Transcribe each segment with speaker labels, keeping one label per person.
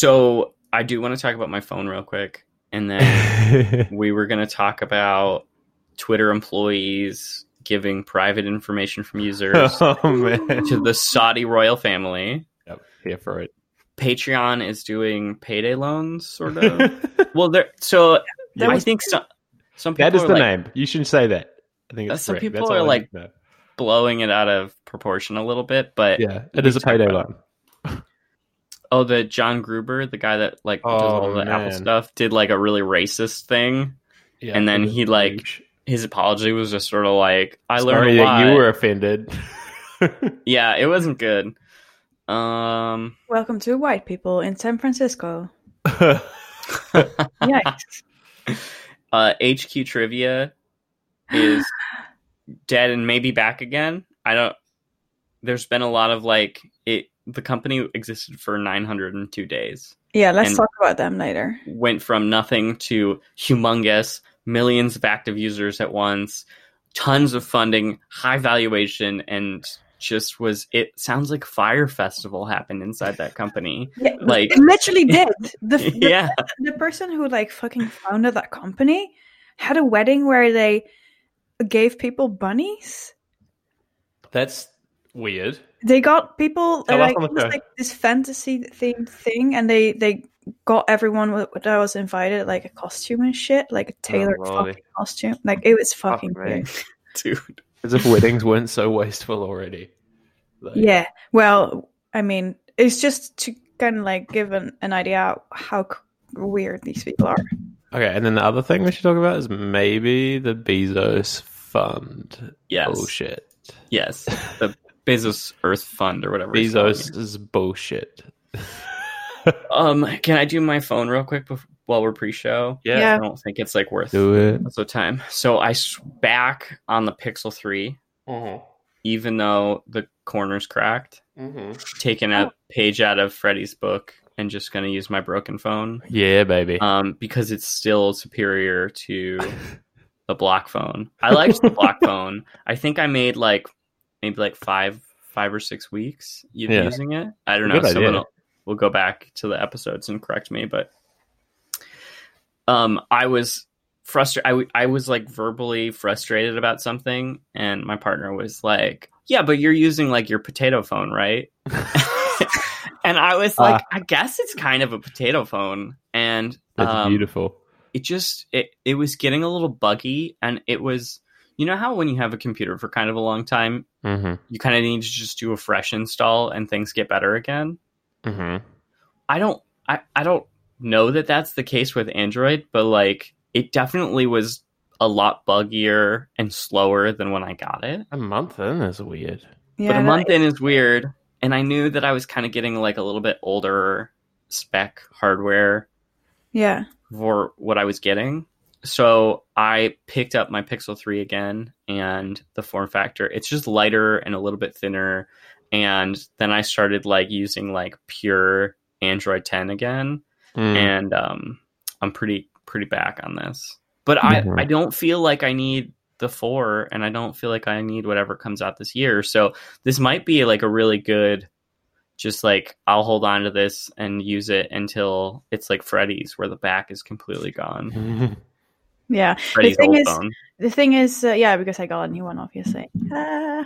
Speaker 1: So I do want to talk about my phone real quick, and then we were going to talk about Twitter employees giving private information from users
Speaker 2: oh
Speaker 1: to the Saudi royal family.
Speaker 2: Yep, here for it.
Speaker 1: Patreon is doing payday loans, sort of. well, there. So
Speaker 3: That
Speaker 1: I
Speaker 3: was-
Speaker 1: think some some people
Speaker 2: that is
Speaker 1: are
Speaker 2: the
Speaker 1: like
Speaker 2: name. You shouldn't say that. I think it's
Speaker 1: some people
Speaker 2: That's
Speaker 1: are like-
Speaker 2: need to know.
Speaker 1: blowing it out of proportion a little bit, but
Speaker 2: yeah, it is a
Speaker 1: talk
Speaker 2: payday
Speaker 1: about
Speaker 2: loan.
Speaker 1: Oh, the John Gruber, the guy that like does
Speaker 2: Oh,
Speaker 1: all the Apple stuff, did like a really racist thing.
Speaker 2: Yeah,
Speaker 1: And then he, like,
Speaker 2: huge.
Speaker 1: His apology was just sort of like, "I
Speaker 2: Sorry
Speaker 1: learned a
Speaker 2: that
Speaker 1: lot."
Speaker 2: you were offended.
Speaker 1: Yeah, it wasn't good. Um,
Speaker 3: Welcome to White People in San Francisco. Yikes.
Speaker 1: uh, HQ Trivia is dead and maybe back again. I don't. There's been a lot of like it. The company existed for 902 days.
Speaker 3: Yeah, let's talk about them later.
Speaker 1: went from nothing to humongous, millions of active users at once, tons of funding, high valuation, and just was it sounds like Fyre Festival happened inside that company.
Speaker 3: Yeah,
Speaker 1: Like-
Speaker 3: it literally did. The, the,
Speaker 1: yeah.
Speaker 3: the person who like fucking founded that company had a wedding where they gave people bunnies.
Speaker 2: That's weird.
Speaker 3: They got people
Speaker 2: Tell
Speaker 3: like, it was like this fantasy themed thing, and they they got everyone wh- that was invited like a costume and shit, like a oh, tailored
Speaker 2: lordy.
Speaker 3: fucking costume. Like it was fucking
Speaker 2: me.
Speaker 3: weird.
Speaker 1: Dude.
Speaker 2: As if weddings weren't so wasteful already. Like,
Speaker 3: Yeah. Well, I mean, it's just to kind of like give an, an idea how c- weird these people are.
Speaker 2: Okay, and then the other thing we should talk about is maybe the Bezos fund
Speaker 1: Yes.
Speaker 2: bullshit.
Speaker 1: Yes. The Bezos Earth Fund or whatever. he's
Speaker 2: Bezos is bullshit.
Speaker 1: Um, can I do my phone real quick bef- while we're pre-show?
Speaker 3: Yeah.
Speaker 1: I don't think it's like worth
Speaker 2: Do it.
Speaker 1: lots of time. So I s- back on the Pixel 3,
Speaker 2: Mm-hmm.
Speaker 1: even though the corner's cracked.
Speaker 2: Mm-hmm.
Speaker 1: taking a page out of Freddie's book and just going to use my broken phone
Speaker 2: Yeah, baby.
Speaker 1: um, because it's still superior to the block phone. I liked the block phone. I think I made like maybe like five five or six weeks u-
Speaker 2: Yeah.
Speaker 1: using it. I don't know.
Speaker 2: Good
Speaker 1: Someone will, will go back to the episodes and correct me, but um, I was frustrated. I, w- I was like verbally frustrated about something, and my partner was like, "Yeah, but you're using like your potato phone, right?" and I was like, "I guess it's kind of a potato phone," and um,
Speaker 2: beautiful.
Speaker 1: it just it it was getting a little buggy, and it was. You know how when you have a computer for kind of a long time,
Speaker 2: Mm-hmm.
Speaker 1: you kind of need to just do a fresh install and things get better again?
Speaker 2: Mm-hmm.
Speaker 1: I don't I, I don't know that that's the case with Android, but like it definitely was a lot buggier and slower than when I got it.
Speaker 2: A month in is weird.
Speaker 3: Yeah,
Speaker 1: but a
Speaker 3: that-
Speaker 1: month in is weird, and I knew that I was kind of getting like a little bit older spec hardware
Speaker 3: yeah.
Speaker 1: for what I was getting. So I picked up my Pixel 3 again and the form factor. It's just lighter and a little bit thinner. And then I started like using like pure Android 10 again.
Speaker 2: Mm.
Speaker 1: And um, I'm pretty pretty back on this. But
Speaker 2: Mhm.
Speaker 1: I, I don't feel like I need the four and I don't feel like I need whatever comes out this year. So this might be like a really good just like I'll hold on to this and use it until it's like Freddy's where the back is completely gone.
Speaker 3: Yeah.
Speaker 1: Freddy's
Speaker 3: thing is-
Speaker 1: phone.
Speaker 3: The thing is, uh, yeah, because I got a new one, obviously. Ah.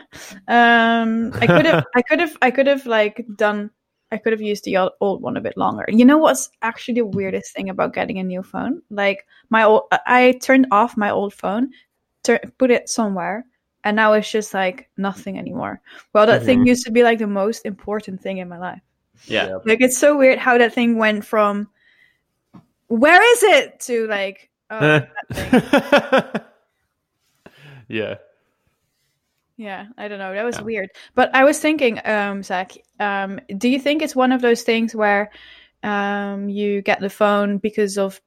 Speaker 3: um, I could have, I could have, I could have like done, I could have used the old, old one a bit longer. You know what's actually the weirdest thing about getting a new phone? Like my old, I turned off my old phone, tur- put it somewhere, and now it's just like nothing anymore. Well, that thing
Speaker 2: Mhm.
Speaker 3: used to be like the most important thing in my life.
Speaker 1: Yeah.
Speaker 3: Like it's so weird how that thing went from where is it to like oh, thing.
Speaker 2: yeah.
Speaker 3: Yeah, I don't know. That was
Speaker 2: Yeah.
Speaker 3: weird. But I was thinking, um, Zach, um, do you think it's one of those things where um, you get the phone because of,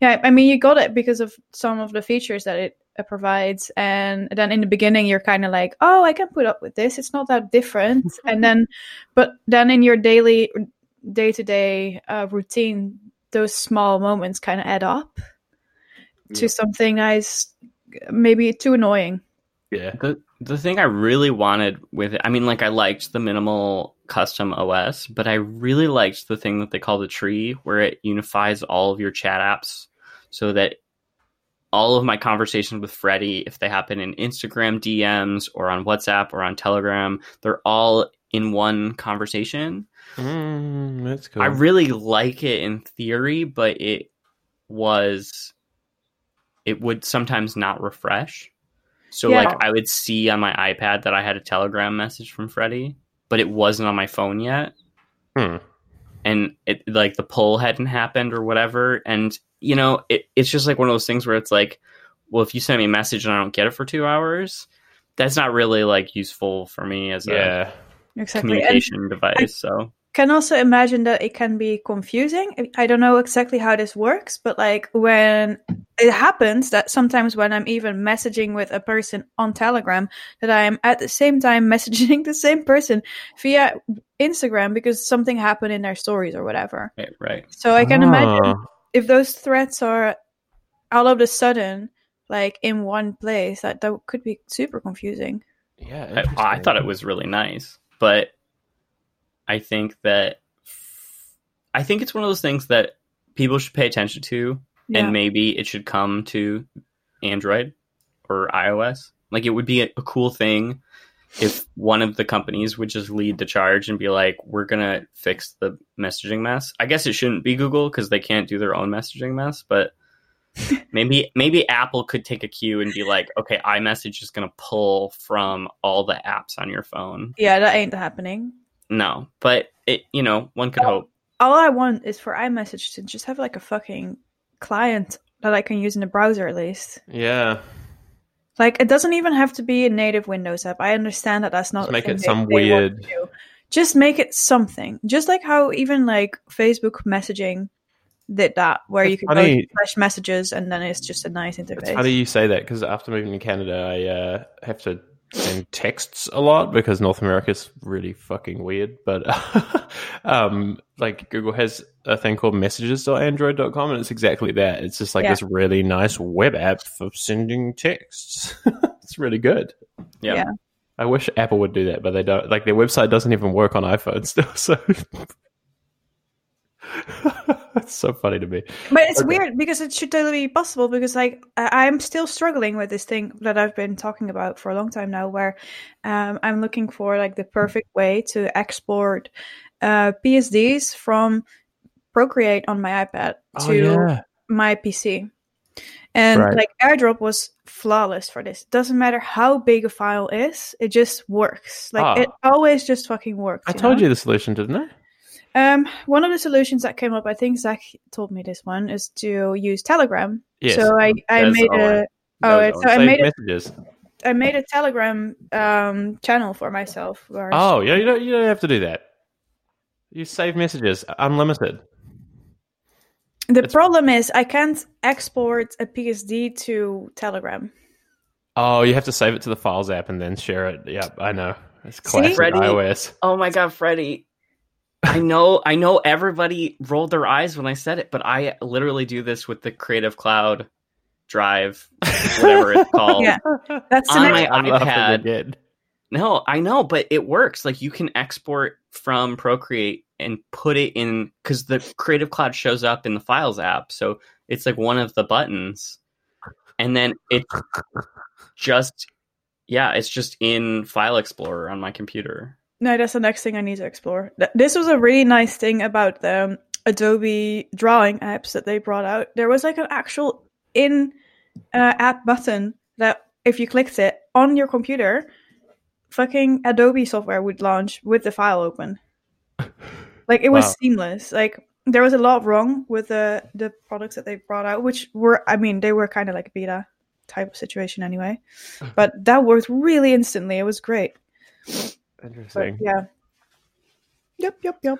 Speaker 3: yeah, I mean, you got it because of some of the features that it uh, provides, and then in the beginning you're kind of like, oh, I can put up with this. It's not that different, and then, but then in your daily, day to day routine, those small moments kind of add up to
Speaker 2: Yeah.
Speaker 3: something that is maybe too annoying.
Speaker 2: Yeah.
Speaker 1: The the thing I really wanted with it, I mean, like I liked the minimal custom OS, but I really liked the thing that they call the tree, where it unifies all of your chat apps so that all of my conversations with Freddie, if they happen in Instagram DMs or on WhatsApp or on Telegram, they're all in one conversation.
Speaker 2: Mm, that's cool.
Speaker 1: I really like it in theory, but it was it would sometimes not refresh. So
Speaker 3: Yeah.
Speaker 1: like I would see on my iPad that I had a Telegram message from Freddie, but it wasn't on my phone yet.
Speaker 2: Hmm.
Speaker 1: And it like the poll hadn't happened or whatever. And you know, it, it's just like one of those things where it's like, well, if you send me a message and I don't get it for two hours, that's not really like useful for me as a
Speaker 2: yeah.
Speaker 3: Exactly. And
Speaker 1: communication device. so
Speaker 3: can also imagine that it can be confusing. I don't know exactly how this works, but like when it happens that sometimes when I'm even messaging with a person on Telegram, that I am at the same time messaging the same person via Instagram because something happened in their stories or whatever.
Speaker 1: right, right.
Speaker 3: So I can imagine
Speaker 2: Oh.
Speaker 3: if those threats are all of a sudden like in one place, that that could be super confusing.
Speaker 2: Yeah.
Speaker 1: I, I thought it was really nice, but I think that I think it's one of those things that people should pay attention to,
Speaker 3: Yeah.
Speaker 1: and maybe it should come to Android or iOS. Like it would be a, a cool thing if one of the companies would just lead the charge and be like, "We're gonna fix the messaging mess." I guess it shouldn't be Google because they can't do their own messaging mess, but maybe maybe Apple could take a cue and be like, "Okay, iMessage is gonna pull from all the apps on your phone."
Speaker 3: yeah, that ain't happening.
Speaker 1: No, but it you know one could hope.
Speaker 3: all I want is for iMessage to just have like a fucking client that I can use in the browser at least.
Speaker 2: Yeah.
Speaker 3: Like it doesn't even have to be a native Windows app. I understand that that's not
Speaker 2: Just make it some
Speaker 3: they
Speaker 2: weird-
Speaker 3: to. Just make it something. Just like how even like Facebook messaging did that, where you
Speaker 2: It's
Speaker 3: could go
Speaker 2: funny-
Speaker 3: to slash messages and then it's just a nice
Speaker 2: It's
Speaker 3: interface.
Speaker 2: funny you say that because after moving to Canada, I uh, have to send texts a lot because North America's really fucking weird. But um, like Google has a thing called messages.android.com and it's exactly that. It's just like
Speaker 3: Yeah.
Speaker 2: this really nice web app for sending texts. it's really good.
Speaker 1: Yeah.
Speaker 3: Yeah.
Speaker 2: I wish Apple would do that, but they don't. Like their website doesn't even work on iPhone still. So it's so funny to me.
Speaker 3: But it's
Speaker 2: Okay.
Speaker 3: weird because it should totally be possible because like I- I'm still struggling with this thing that I've been talking about for a long time now, where um, I'm looking for like the perfect way to export uh, PSDs from Procreate on my iPad
Speaker 2: Oh,
Speaker 3: to my PC. And
Speaker 2: Right.
Speaker 3: like AirDrop was flawless for this. Doesn't matter how big a file is, it just works. Like
Speaker 2: Ah.
Speaker 3: it always just fucking works.
Speaker 2: I told
Speaker 3: know?
Speaker 2: you the solution, didn't I?
Speaker 3: Um, one of the solutions that came up, I think Zach told me this one, is to use Telegram.
Speaker 2: Yes.
Speaker 3: So I, I made a oh,
Speaker 1: was
Speaker 3: it's-
Speaker 1: Owen.
Speaker 3: so I
Speaker 2: Save
Speaker 3: made a,
Speaker 2: messages.
Speaker 3: I made a Telegram um channel for myself. Where
Speaker 2: Oh, yeah, you don't, you don't have to do that. You save messages unlimited.
Speaker 3: the
Speaker 2: it's-
Speaker 3: problem is I can't export a PSD to Telegram.
Speaker 2: Oh, you have to save it to the Files app and then share it. Yep, I know. It's classic
Speaker 1: Freddie-
Speaker 2: iOS.
Speaker 1: Oh my god, Freddie. I know I know everybody rolled their eyes when I said it, but I literally do this with the Creative Cloud Drive, whatever it's called.
Speaker 3: Yeah. That's
Speaker 1: On my iPad.
Speaker 2: again.
Speaker 1: No, I know, but it works. Like you can export from Procreate and put it in because the Creative Cloud shows up in the Files app, so it's like one of the buttons, and then it just yeah, it's just in File Explorer on my computer.
Speaker 3: No, that's the next thing I need to explore. Th- This was a really nice thing about the um, Adobe drawing apps that they brought out. There was like an actual in uh, app button that if you clicked it on your computer, fucking Adobe software would launch with the file open. Like it was
Speaker 2: Wow.
Speaker 3: seamless. Like there was a lot wrong with the the products that they brought out, which were I mean they were kind of like a beta type of situation anyway. But that worked really instantly. It was great. But
Speaker 2: Interesting.
Speaker 3: yeah. Yep, yep, yep.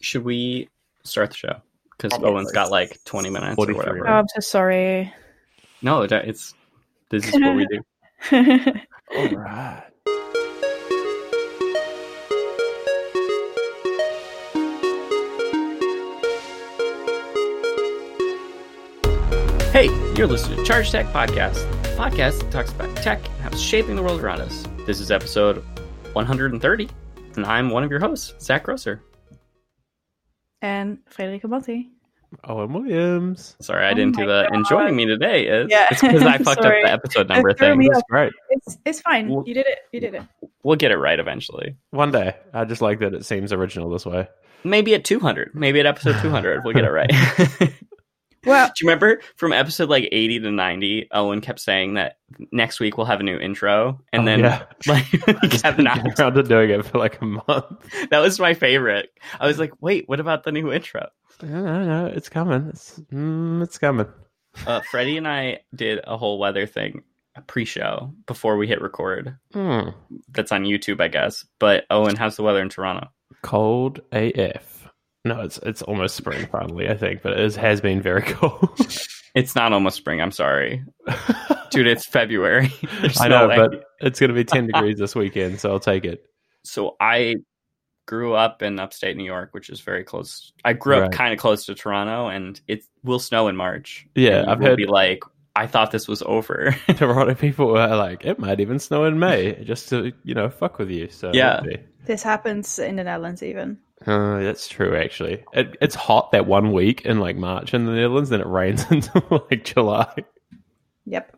Speaker 1: Should we start the show? Because Owen's got like twenty minutes or whatever.
Speaker 3: Oh, I'm so sorry.
Speaker 1: no, it- it's this is what we do.
Speaker 2: All right.
Speaker 1: Hey, you're listening to Charge Tech Podcast, a podcast that talks about tech and how it's shaping the world around us. This is episode 130. And I'm one of your hosts, Zach Grosser.
Speaker 3: And Frederike Motti.
Speaker 2: Owen Williams.
Speaker 1: Sorry, I
Speaker 3: Oh
Speaker 1: didn't
Speaker 3: my
Speaker 1: do the and joining me today is
Speaker 3: Yeah,
Speaker 1: because I fucked up the episode number thing.
Speaker 3: me
Speaker 2: That's
Speaker 3: off.
Speaker 2: great.
Speaker 3: It's it's fine.
Speaker 1: Well-
Speaker 3: You did it. You did it.
Speaker 1: We'll get it right eventually.
Speaker 2: One day. I just like that it seems original this way.
Speaker 1: Maybe at 200. Maybe at episode 200, we'll get it right. Do you remember from episode like 80 to 90, Owen kept saying that next week we'll have a new intro, and
Speaker 2: Oh,
Speaker 1: then
Speaker 2: yeah.
Speaker 1: like he kept not.
Speaker 2: around to doing it for like a month.
Speaker 1: That was my favorite. I was like, wait, what about the new intro?
Speaker 2: No, no, no, it's coming. It's mm, it's coming.
Speaker 1: Uh, Freddie and I did a whole weather thing, a pre-show before we hit record.
Speaker 2: Hmm.
Speaker 1: That's on YouTube, I guess. But Owen, how's the weather in Toronto?
Speaker 2: Cold AF. No, it's it's almost spring finally, I think, but it has been very cold.
Speaker 1: It's not almost spring. I'm sorry, dude. It's February. There's
Speaker 2: I know,
Speaker 1: way.
Speaker 2: but it's going to be 10 degrees this weekend, so I'll take it.
Speaker 1: so I grew up in upstate New York, which is very close. I grew up
Speaker 2: Right.
Speaker 1: kind of close to Toronto, and it will snow in March.
Speaker 2: Yeah, I've heard-
Speaker 1: Be like, I thought this was over.
Speaker 2: Toronto people were like, it might even snow in May just to, you know, fuck with you. So
Speaker 1: Yeah.
Speaker 3: this happens in the Netherlands even.
Speaker 2: Uh, that's true, actually. It, it's hot that one week in like March in the Netherlands, then it rains until like July.
Speaker 3: Yep.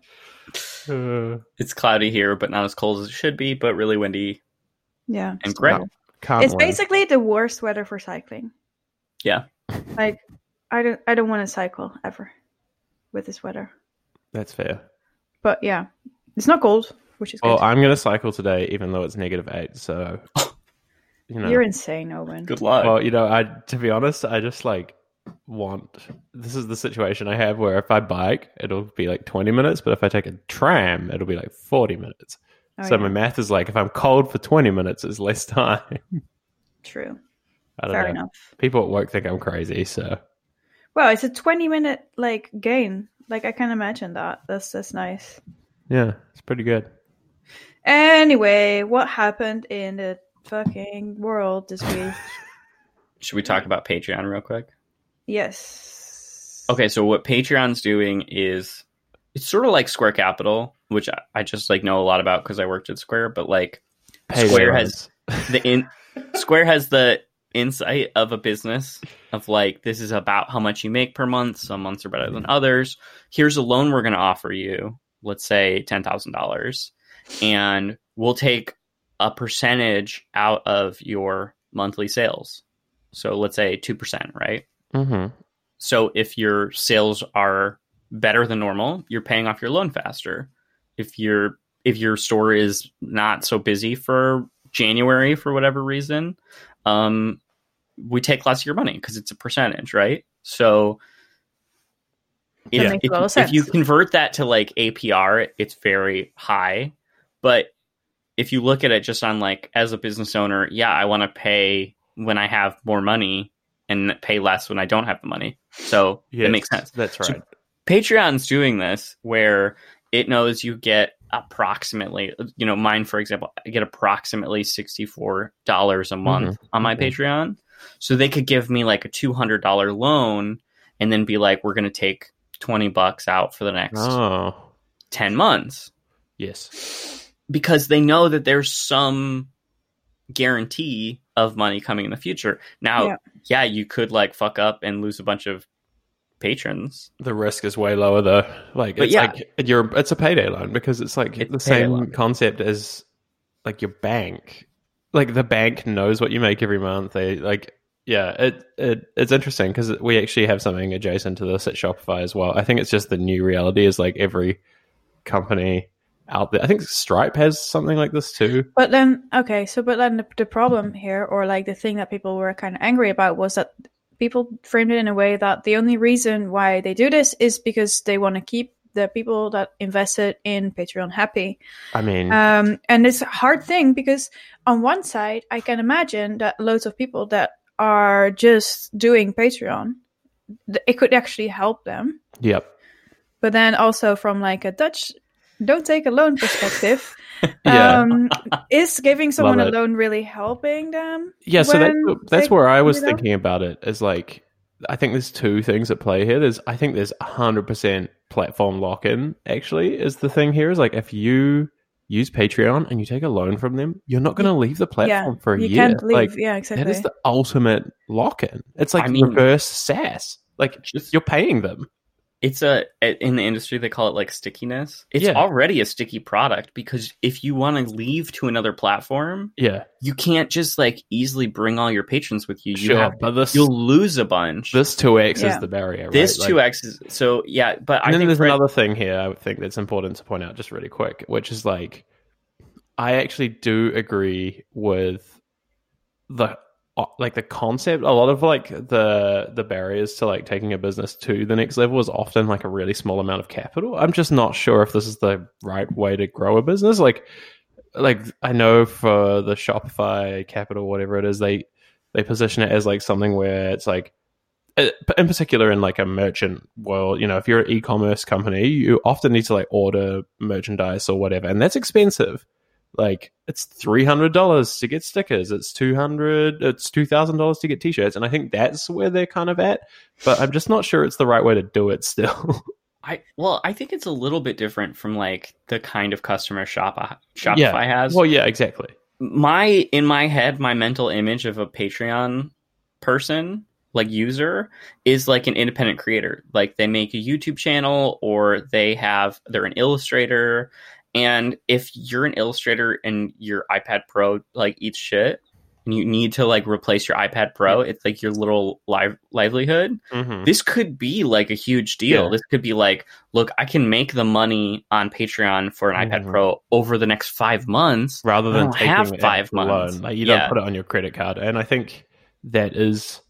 Speaker 2: Uh,
Speaker 1: it's cloudy here, but not as cold as it should be, but really windy
Speaker 3: Yeah.
Speaker 1: and gray.
Speaker 2: no,
Speaker 3: It's
Speaker 2: win.
Speaker 3: basically the worst weather for cycling.
Speaker 1: Yeah.
Speaker 3: Like I don't I don't want to cycle ever with this weather.
Speaker 2: That's fair.
Speaker 3: But yeah. It's not cold, which is good.
Speaker 2: Well, I'm going to cycle today, even though it's negative eight. So, you know.
Speaker 3: You're insane, Owen.
Speaker 1: Good luck.
Speaker 2: Well, you know, I to be honest, I just like want. This is the situation I have where if I bike, it'll be like 20 minutes, but if I take a tram, it'll be like 40 minutes.
Speaker 3: Oh,
Speaker 2: so
Speaker 3: yeah.
Speaker 2: my math is like if I'm cold for 20 minutes, it's less time.
Speaker 3: True.
Speaker 2: I don't
Speaker 3: Fair
Speaker 2: know.
Speaker 3: enough.
Speaker 2: People at work think I'm crazy, so
Speaker 3: Well, it's a 20 minute like gain. Like I can imagine that. That's that's nice.
Speaker 2: yeah, it's pretty good.
Speaker 3: Anyway, what happened in the fucking world this week?
Speaker 1: Should we talk about Patreon real quick?
Speaker 3: yes.
Speaker 1: Okay, so what Patreon's doing is it's sort of like Square Capital, which I, I just like know a lot about because I worked at Square, but like
Speaker 2: Payday
Speaker 1: Square has the in Square has the insight of a business of like this is about how much you make per month. Some months are better than others. Here's a loan we're going to offer you. Let's say ten thousand dollars, and we'll take a percentage out of your monthly sales. So let's say two percent, right?
Speaker 2: hmm
Speaker 1: So if your sales are better than normal, you're paying off your loan faster. If your if your store is not so busy for January for whatever reason, um, we take less of your money because it's a percentage, right? So if,
Speaker 3: That makes a lot of
Speaker 1: if, if you convert that to like APR, it's very high. But if you look at it just on like as a business owner, yeah, I want to pay when I have more money and pay less when I don't have the money. So
Speaker 2: Yes,
Speaker 1: it makes sense.
Speaker 2: That's
Speaker 1: So-
Speaker 2: right.
Speaker 1: Patreon's doing this where it knows you get approximately, you know, mine, for example, I get approximately $64 a month on my
Speaker 2: mhm.
Speaker 1: Patreon. So they could give me like a $200 loan and then be like, we're going to take 20 bucks out for the next
Speaker 2: oh,
Speaker 1: 10 months
Speaker 2: yes.
Speaker 1: Because they know that there's some guarantee of money coming in the future. Now,
Speaker 3: Yeah.
Speaker 1: yeah, you could like fuck up and lose a bunch of patrons.
Speaker 2: The risk is way lower though. Like
Speaker 1: But
Speaker 2: it's
Speaker 1: yeah.
Speaker 2: like you're it's a payday loan because it's like
Speaker 1: It's
Speaker 2: the same
Speaker 1: loan.
Speaker 2: concept as like your bank. Like the bank knows what you make every month. They like yeah, it, it it's interesting because we actually have something adjacent to this at Shopify as well. I think it's just the new reality is like every company out there. I think Stripe has something like this too.
Speaker 3: But then, okay, so but then the, the problem here, or like the thing that people were kind of angry about, was that people framed it in a way that the only reason why they do this is because they want to keep the people that invested in Patreon happy.
Speaker 2: I mean,
Speaker 3: Um, and it's a hard thing because on one side, I can imagine that loads of people that are just doing Patreon, it could actually help them.
Speaker 2: yep.
Speaker 3: But then also from like a Dutch, don't take a loan perspective,
Speaker 2: Yeah.
Speaker 3: um, is giving someone a loan really helping them?
Speaker 2: Yeah, so that's that's where I was
Speaker 3: figure out?
Speaker 2: thinking about it. Is like, I think there's two things at play here. There's, I think there's hundred percent platform lock in. Actually, is the thing here is like if you use Patreon and you take a loan from them, you're not going to leave the platform
Speaker 3: yeah,
Speaker 2: for a
Speaker 3: you
Speaker 2: year.
Speaker 3: can't leave.
Speaker 2: Like,
Speaker 3: yeah, exactly.
Speaker 2: that is the ultimate lock in. It's like
Speaker 1: I mean-
Speaker 2: reverse SaaS. Like
Speaker 1: Just-
Speaker 2: you're paying them.
Speaker 1: It's a in the industry they call it like stickiness. It's
Speaker 2: Yeah.
Speaker 1: already a sticky product because if you want to leave to another platform,
Speaker 2: Yeah,
Speaker 1: you can't just like easily bring all your patrons with you. You
Speaker 2: sure.
Speaker 1: have
Speaker 2: but this
Speaker 1: you'll lose a bunch.
Speaker 2: this two X
Speaker 3: Yeah.
Speaker 2: is the barrier. Right?
Speaker 1: this
Speaker 2: Like-
Speaker 1: two X is so yeah, but I
Speaker 2: then
Speaker 1: think
Speaker 2: there's
Speaker 1: Fred-
Speaker 2: another thing here I would think that's important to point out just really quick, which is like I actually do agree with the like the concept. A lot of like the the barriers to like taking a business to the next level is often like a really small amount of capital. I'm just not sure if this is the right way to grow a business. Like like I know for the Shopify capital, whatever it is, they they position it as like something where it's like uh, in particular in like a merchant world you know if you're an e-commerce company you often need to like order merchandise or whatever and that's expensive like it's $300 to get stickers it's 200 it's $2000 to get t-shirts and i think that's where they're kind of at but i'm just not sure it's the right way to do it still
Speaker 1: I well, I think it's a little bit different from like the kind of customer shop uh, Shopify
Speaker 2: Yeah.
Speaker 1: has.
Speaker 2: well yeah exactly
Speaker 1: my in my head, my mental image of a Patreon person, like user, is like an independent creator. Like they make a YouTube channel or they have they're an illustrator. And if you're an illustrator and your iPad Pro like eats shit and you need to like replace your iPad Pro, it's like your little live livelihood
Speaker 2: mm-hmm.
Speaker 1: this could be like a huge deal.
Speaker 2: Yeah.
Speaker 1: This could be like, look, I can make the money on Patreon for an iPad
Speaker 2: Mhm.
Speaker 1: Pro over the next five months.
Speaker 2: rather than
Speaker 1: have five months.
Speaker 2: loan. Like you
Speaker 1: Yeah.
Speaker 2: don't put it on your credit card, and I think that is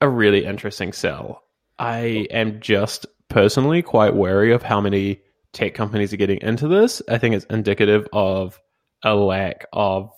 Speaker 2: a really interesting sell. I am just personally quite wary of how many tech companies are getting into this. I think it's indicative of a lack of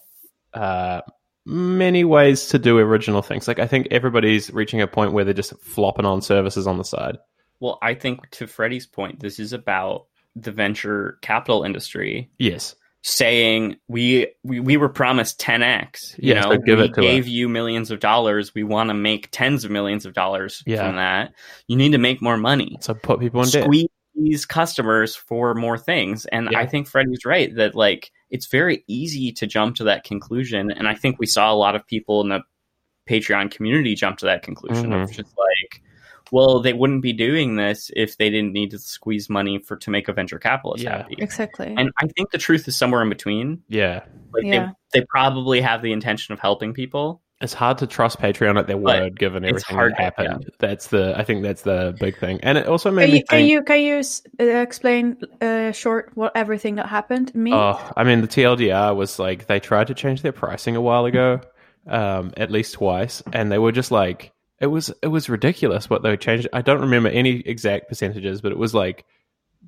Speaker 2: uh, many ways to do original things. Like I think everybody's reaching a point where they're just flopping on services on the side.
Speaker 1: Well, I think to Freddie's point, this is about the venture capital industry
Speaker 2: Yes,
Speaker 1: saying we we, we were promised 10x. You
Speaker 2: Yeah,
Speaker 1: know, we
Speaker 2: it to
Speaker 1: gave
Speaker 2: us.
Speaker 1: you millions of dollars. We want to make tens of millions of dollars
Speaker 2: Yeah.
Speaker 1: from that. You need to make more money.
Speaker 2: so put people in debt.
Speaker 1: squeeze these customers for more things. And
Speaker 2: Yeah.
Speaker 1: I think Freddie's right that like it's very easy to jump to that conclusion. And I think we saw a lot of people in the Patreon community jump to that conclusion of
Speaker 2: Mhm.
Speaker 1: just like, well, they wouldn't be doing this if they didn't need to squeeze money for to make a venture capitalist
Speaker 2: Yeah.
Speaker 1: happy.
Speaker 3: exactly.
Speaker 1: And I think the truth is somewhere in between.
Speaker 2: Yeah,
Speaker 1: Like
Speaker 3: Yeah.
Speaker 1: they, they probably have the intention of helping people.
Speaker 2: It's hard to trust Patreon at their
Speaker 1: But
Speaker 2: word given everything
Speaker 1: hard
Speaker 2: that
Speaker 1: to-
Speaker 2: happened. That's the I think that's the big thing, and it also made
Speaker 3: Can
Speaker 2: me
Speaker 3: you, can you can you s- uh, explain uh, short what everything that happened? Me?
Speaker 2: Oh, I mean, the TLDR was like they tried to change their pricing a while ago, um, at least twice, and they were just like it was it was ridiculous what they changed. I don't remember any exact percentages, but it was like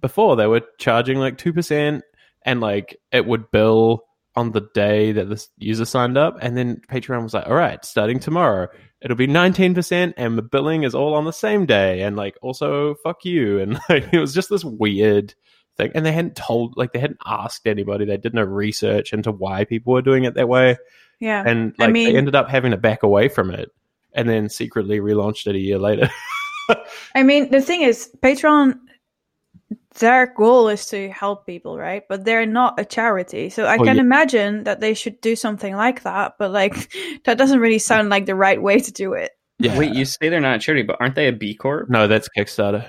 Speaker 2: before they were charging like two percent, and like it would bill on the day that the user signed up, and then Patreon was like, all right, starting tomorrow. It'll be nineteen percent, and the billing is all on the same day, and like also fuck you, and like it was just this weird thing. And they hadn't told, like, they hadn't asked anybody. They did no research into why people were doing it that way.
Speaker 3: yeah.
Speaker 2: And,
Speaker 3: I
Speaker 2: like,
Speaker 3: mean-
Speaker 2: they ended up having to back away from it and then secretly relaunched it a year later.
Speaker 3: I mean, the thing is, Patreon, their goal is to help people, right? But they're not a charity. So I
Speaker 2: Oh,
Speaker 3: can
Speaker 2: yeah.
Speaker 3: imagine that they should do something like that. But like, that doesn't really sound like the right way to do it.
Speaker 2: yeah.
Speaker 1: Wait, you say they're not a charity, but aren't they a B Corp?
Speaker 2: No, that's Kickstarter.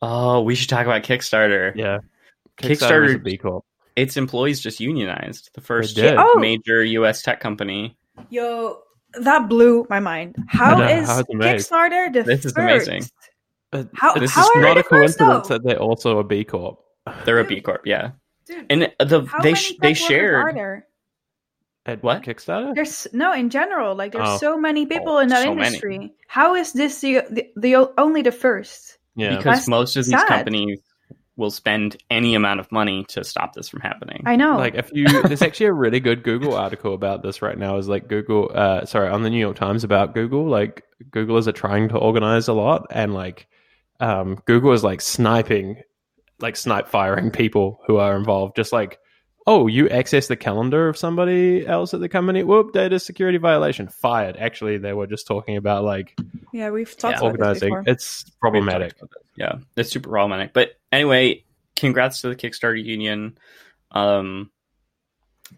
Speaker 1: Oh, we should talk about Kickstarter.
Speaker 2: Yeah.
Speaker 1: Kickstarter-
Speaker 2: is a B Corp.
Speaker 1: its employees just unionized. The first
Speaker 2: did.
Speaker 3: Oh.
Speaker 1: major U.S. tech company.
Speaker 3: Yo, that blew my mind. How
Speaker 2: know,
Speaker 3: is
Speaker 2: how it's amazing.
Speaker 3: Kickstarter the
Speaker 1: This is
Speaker 3: first?
Speaker 1: amazing.
Speaker 2: But
Speaker 3: How-
Speaker 2: it's
Speaker 3: how
Speaker 2: just
Speaker 3: are
Speaker 2: not a coincidence
Speaker 3: though?
Speaker 2: that they're also a B Corp.
Speaker 1: They're a B Corp, yeah.
Speaker 3: Dude,
Speaker 1: And the they
Speaker 3: many
Speaker 1: they shared.
Speaker 2: At
Speaker 1: What?
Speaker 2: Kickstarter?
Speaker 3: There's no in general. Like there's
Speaker 2: Oh.
Speaker 3: so many people
Speaker 1: Oh,
Speaker 3: in that
Speaker 1: so many.
Speaker 3: industry. How is this the, the the only the first?
Speaker 2: Yeah.
Speaker 1: because
Speaker 3: That's
Speaker 1: most of these companies will spend any amount of money to stop this from happening.
Speaker 3: I know.
Speaker 2: like if you there's actually a really good google article about this right now is like google uh sorry on the new york times about google like google is trying to organize a lot and like um google is like sniping like snipe firing people who are involved just like oh you access the calendar of somebody else at the company whoop data security violation fired actually they were just talking about like
Speaker 3: yeah, we've talked
Speaker 1: Yeah.
Speaker 3: about this
Speaker 2: organizing it's problematic
Speaker 1: Yeah, it's super problematic. But anyway, congrats to the Kickstarter union. Um,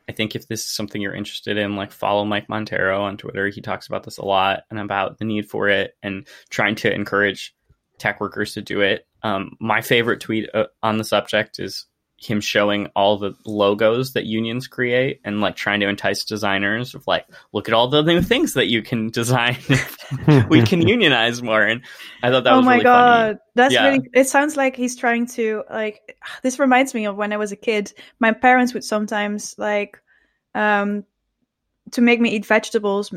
Speaker 1: I think if this is something you're interested in, like follow Mike Monteiro on Twitter. He talks about this a lot and about the need for it and trying to encourage tech workers to do it. Um, my favorite tweet uh, on the subject is him showing all the logos that unions create and like trying to entice designers of like look at all the new things that you can design. We can unionize more. And i thought that
Speaker 3: oh
Speaker 1: was
Speaker 3: my
Speaker 1: really
Speaker 3: god.
Speaker 1: Funny
Speaker 3: that's
Speaker 1: Yeah.
Speaker 3: really it sounds like he's trying to like this reminds me of when i was a kid. My parents would sometimes like um to make me eat vegetables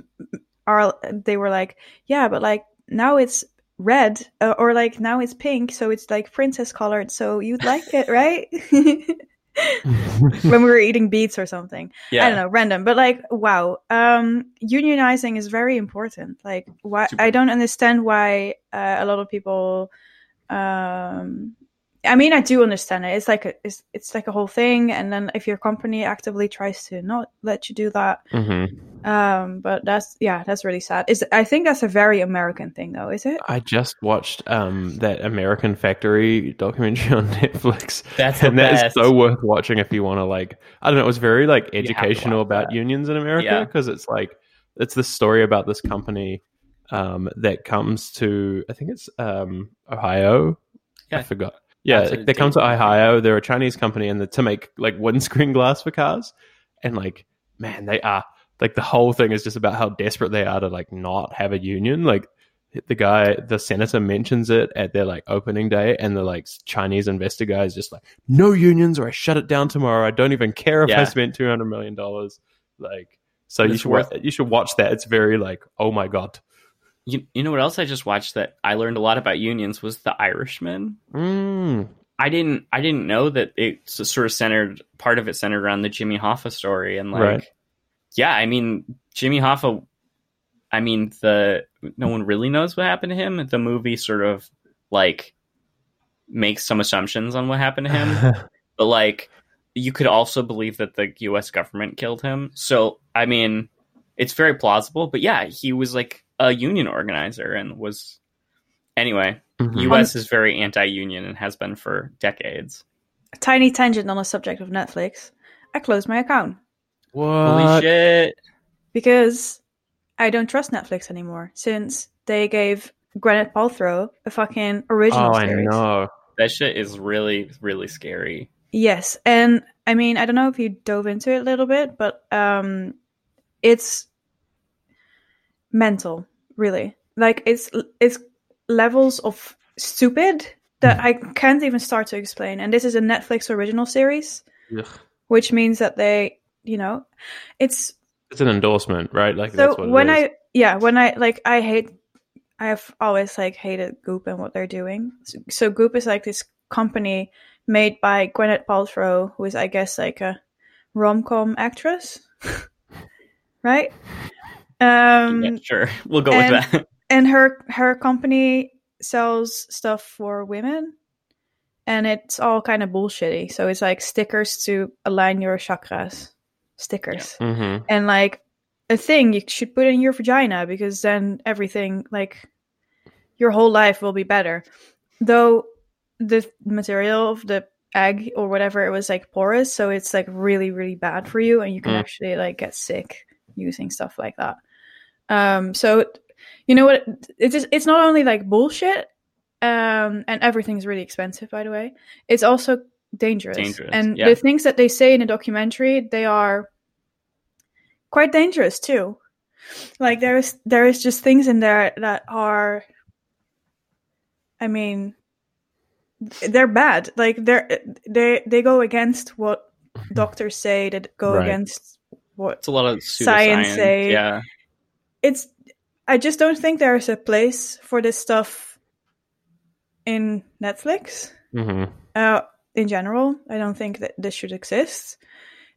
Speaker 3: are they were like yeah but like now it's red uh, or like now it's pink so it's like princess colored so you'd like it right when we were eating beets or something
Speaker 1: yeah
Speaker 3: I don't know, random, but like, wow. Um, unionizing is very important. Like, why?
Speaker 1: Super.
Speaker 3: I don't understand why uh, a lot of people. Um, I mean, I do understand it. It's like a, it's, it's like a whole thing, and then if your company actively tries to not let you do that,
Speaker 2: Mhm.
Speaker 3: um, but that's yeah, that's really sad. Is I think that's a very American thing, though, is it?
Speaker 2: I just watched um, that American Factory documentary on Netflix.
Speaker 1: that's the
Speaker 2: and that is
Speaker 1: best
Speaker 2: so worth watching if you want to like i don't know it was very like educational about
Speaker 1: that.
Speaker 2: unions in america
Speaker 1: Yeah.
Speaker 2: because it's like it's the story about this company um that comes to i think it's um ohio i forgot yeah
Speaker 1: a
Speaker 2: they come to ohio they're a chinese company and they're to make like windscreen glass for cars and like man they are like the whole thing is just about how desperate they are to like not have a union. Like the guy the senator mentions it at their like opening day and the like chinese investor guy is just like no unions or i shut it down tomorrow. I don't even care if i spent 200 million dollars. Like so you should
Speaker 1: worth-
Speaker 2: you should watch that. It's very like oh my god
Speaker 1: you, you know what else i just watched that i learned a lot about unions was the irishman
Speaker 2: mm.
Speaker 1: I didn't I didn't know that it's sort of centered part of it centered around the Jimmy Hoffa story and like
Speaker 2: Right.
Speaker 1: yeah, I mean Jimmy Hoffa I mean the no one really knows what happened to him. The movie sort of like makes some assumptions on what happened to him, but like you could also believe that the US government killed him. So I mean it's very plausible, but yeah, he was like a union organizer and was anyway,
Speaker 2: Mhm.
Speaker 1: US is very anti-union and has been for decades.
Speaker 3: A tiny tangent on the subject of Netflix. I closed my account
Speaker 2: What?
Speaker 1: Holy shit!
Speaker 3: because I don't trust Netflix anymore since they gave Gwyneth Paltrow a fucking original
Speaker 2: oh i know
Speaker 1: That shit is really, really scary.
Speaker 3: Yes, and I mean, I don't know if you dove into it a little bit, but um, it's mental, really. Like it's it's levels of stupid that hmm. I can't even start to explain. And this is a Netflix original series,
Speaker 2: Ugh.
Speaker 3: which means that they, you know, it's
Speaker 2: it's an endorsement right like
Speaker 3: so
Speaker 2: that's what
Speaker 3: when. I yeah when I like I hate I've always like hated Goop and what they're doing. So, so Goop is like this company made by Gwyneth Paltrow, who is I guess like a rom com actress, right? Um,
Speaker 1: yeah, sure, we'll go
Speaker 3: and-
Speaker 1: with that.
Speaker 3: and her her company sells stuff for women, and it's all kind of bullshitty. So it's like stickers to align your chakras, stickers
Speaker 2: Mhm.
Speaker 3: and like a thing you should put in your vagina because then everything like your whole life will be better though the material of the egg or whatever it was like porous so it's like really really bad for you and you can
Speaker 2: Mm.
Speaker 3: actually like get sick using stuff like that um so you know what it's just, it's not only like bullshit um and everything's really expensive by the way it's also dangerous,
Speaker 1: Dangerous,
Speaker 3: and
Speaker 1: yeah.
Speaker 3: the things that they say in the documentary they are quite dangerous too. Like there's there is just things in there that are I mean they're bad. Like they're they they go against what doctors say that go
Speaker 2: Right.
Speaker 3: against what
Speaker 1: It's a lot of
Speaker 3: Science say-
Speaker 1: yeah,
Speaker 3: it's I just don't think there's a place for this stuff in Netflix.
Speaker 2: Mhm.
Speaker 3: uh, in general. I don't think that this should exist.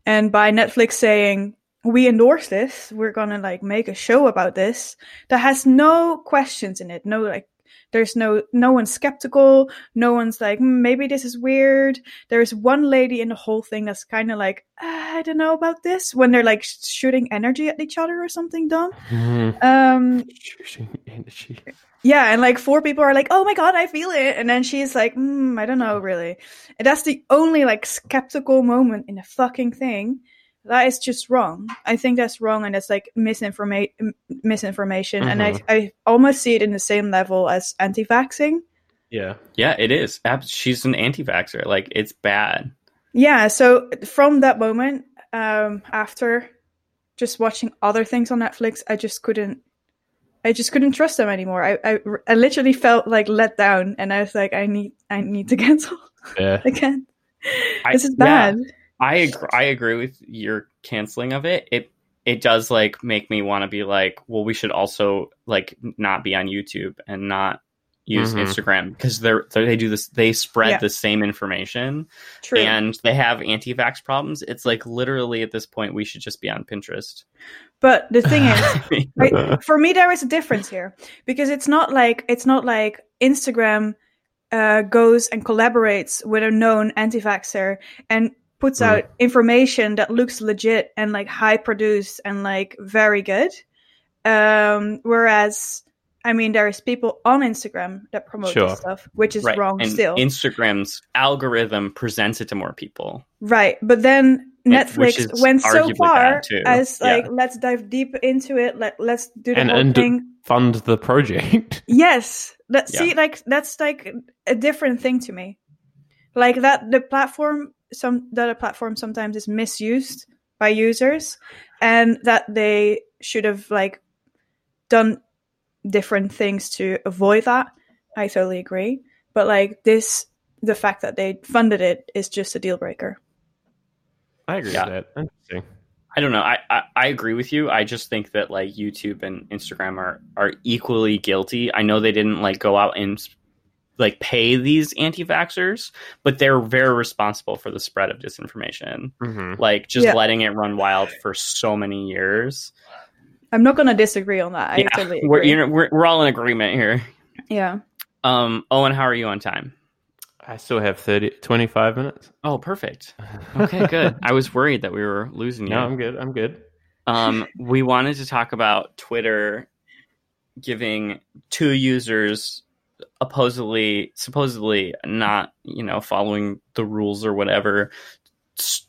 Speaker 3: And by Netflix saying we endorse this, we're gonna like make a show about this that has no questions in it. No like there's no no one's skeptical. No one's like "Hmm, maybe this is weird. There's one lady in the whole thing that's kind of like "Ah, I don't know about this when they're like sh- shooting energy at each other or something dumb.
Speaker 2: Mhm.
Speaker 3: Um,
Speaker 2: Shooting energy.
Speaker 3: yeah, and like four people are like, "Oh my god, I feel it," and then she's like, mm, "I don't know, really." And that's the only like skeptical moment in the fucking thing. That is just wrong. I think that's wrong, and it's like misinforma- m- misinformation. And I, I almost see it in the same level as anti-vaxxing.
Speaker 2: Yeah.
Speaker 1: Yeah, it is. She's an anti-vaxxer. Like it's bad.
Speaker 3: Yeah. So from that moment, um, after just watching other things on Netflix, I just couldn't. I just couldn't trust them anymore. I, I, I literally felt like let down, and I was like, I need, I need to cancel
Speaker 2: Yeah.
Speaker 3: again.
Speaker 1: I-
Speaker 3: this is
Speaker 1: yeah. I agree, I agree with your canceling of it. It it does like make me want to be like, well, we should also like not be on YouTube and not use
Speaker 2: Mhm.
Speaker 1: Instagram because they're, they they do this. They spread
Speaker 3: Yeah.
Speaker 1: the same information
Speaker 3: True.
Speaker 1: and they have anti-vax problems. It's like literally at this point we should just be on Pinterest.
Speaker 3: but the thing is, Right? for me there is a difference here because it's not like it's not like instagram uh, goes and collaborates with a known anti-vaxxer and puts
Speaker 2: Mm.
Speaker 3: out information that looks legit and like high produced and like very good um whereas i mean there's people on instagram that promote
Speaker 2: Sure.
Speaker 3: this stuff which is
Speaker 1: right.
Speaker 3: wrong
Speaker 1: and
Speaker 3: still
Speaker 1: Instagram's algorithm presents it to more people.
Speaker 3: Right, but then Netflix
Speaker 1: is
Speaker 3: went so far as
Speaker 1: Yeah.
Speaker 3: like let's dive deep into it. Let let's do the
Speaker 2: And-
Speaker 3: whole
Speaker 2: and
Speaker 3: thing.
Speaker 2: Fund the project.
Speaker 3: Yes, that
Speaker 1: Yeah.
Speaker 3: see like that's like a different thing to me. Like that the platform some that a platform sometimes is misused by users and that they should have like done different things to avoid that. I totally agree. But like this the fact that they funded it is just a deal breaker.
Speaker 2: I agree
Speaker 1: Yeah.
Speaker 2: with that. Interesting.
Speaker 1: I don't know. I, I, I agree with you. I just think that like YouTube and Instagram are are equally guilty. I know they didn't like go out and like pay these anti-vaxxers, but they're very responsible for the spread of disinformation.
Speaker 2: hmm
Speaker 1: Like just
Speaker 3: Yeah.
Speaker 1: letting it run wild for so many years.
Speaker 3: I'm not gonna disagree on that. I
Speaker 1: yeah,
Speaker 3: totally
Speaker 1: we're, you know, we're we're all in agreement here.
Speaker 3: yeah.
Speaker 1: Um, Owen, how are you on time?
Speaker 2: I still have 30, 25 minutes.
Speaker 1: Oh, perfect. Okay, good. I was worried that we were losing you.
Speaker 2: No, I'm good. I'm good.
Speaker 1: um, we wanted to talk about Twitter giving two users supposedly supposedly not you know following the rules or whatever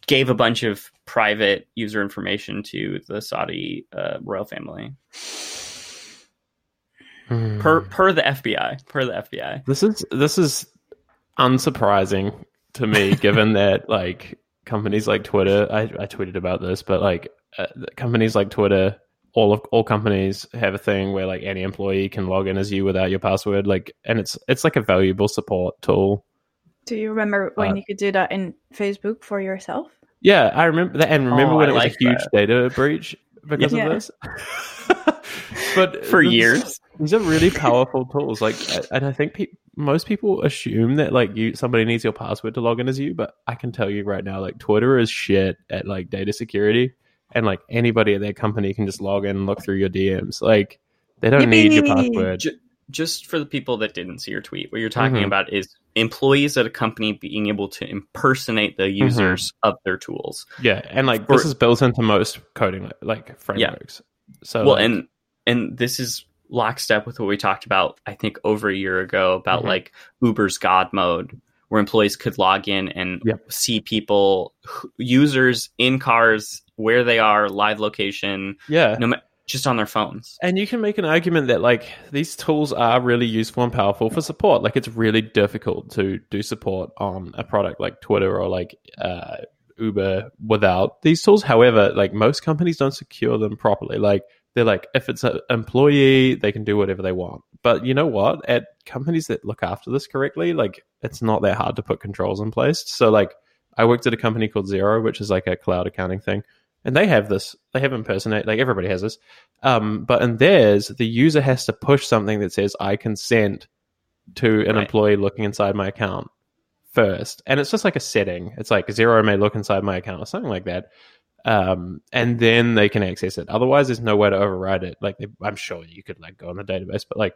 Speaker 1: gave a bunch of private user information to the Saudi uh, royal family per per the FBI per the FBI.
Speaker 2: This is this is unsurprising to me, given that like companies like Twitter. I, I tweeted about this, but like uh, companies like Twitter, all of all companies have a thing where like any employee can log in as you without your password. Like, and it's it's like a valuable support tool.
Speaker 3: Do you remember when
Speaker 2: Uh,
Speaker 3: you could do that in Facebook for yourself?
Speaker 2: Yeah, I remember that, and remember
Speaker 1: Oh,
Speaker 2: when
Speaker 1: I
Speaker 2: it was
Speaker 1: like
Speaker 2: a huge
Speaker 1: that.
Speaker 2: data breach because
Speaker 3: Yeah.
Speaker 2: of this. but
Speaker 1: For
Speaker 2: this-
Speaker 1: years.
Speaker 2: these are really powerful tools. Like, and I think pe- most people assume that like you somebody needs your password to log in as you, but I can tell you right now, like Twitter is shit at like data security, and like anybody at that company can just log in and look through your DMs. Like, they don't need your password.
Speaker 1: Just for the people that didn't see your tweet, what you're talking
Speaker 2: Mhm.
Speaker 1: about is employees at a company being able to impersonate the users of their tools.
Speaker 2: Yeah, and like
Speaker 1: For-
Speaker 2: this is built into most coding like frameworks. So
Speaker 1: well
Speaker 2: like,
Speaker 1: and and this is lockstep with what we talked about i think over a year ago about
Speaker 2: Mhm.
Speaker 1: like uber's god mode where employees could log in and
Speaker 2: Yep.
Speaker 1: see people users in cars where they are live location
Speaker 2: yeah,
Speaker 1: no ma- just on their phones
Speaker 2: And you can make an argument that like these tools are really useful and powerful for support. Like it's really difficult to do support on a product like Twitter or like uh, Uber without these tools. However, like most companies don't secure them properly. Like they're like if it's an employee, they can do whatever they want. But you know what? At companies that look after this correctly, like it's not that hard to put controls in place. So like I worked at a company called Xero, which is like a cloud accounting thing. And they have this, they have impersonate, like everybody has this. Um, but in theirs, the user has to push something that says, I consent to an
Speaker 1: Right.
Speaker 2: employee looking inside my account first. And it's just like a setting. It's like Xero may look inside my account or something like that. Um, and then they can access it. Otherwise, there's no way to override it. Like, they, I'm sure you could like go on the database, but like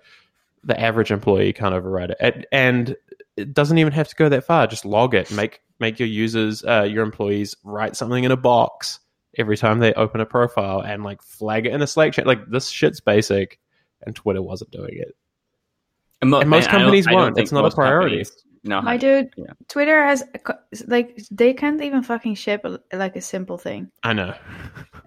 Speaker 2: the average employee can't override it. And, and it doesn't even have to go that far. Just log it. Make make your users, uh, your employees, write something in a box every time they open a profile and like flag it in a Slack chat. Like this shit's basic, and Twitter wasn't doing it.
Speaker 1: mo-
Speaker 2: And most
Speaker 1: I don't-
Speaker 2: companies
Speaker 1: I don't
Speaker 2: won't. It's not a priority.
Speaker 1: companies- know how
Speaker 3: My dude,
Speaker 1: yeah.
Speaker 3: Twitter has like they can't even fucking ship like a simple thing.
Speaker 2: I know.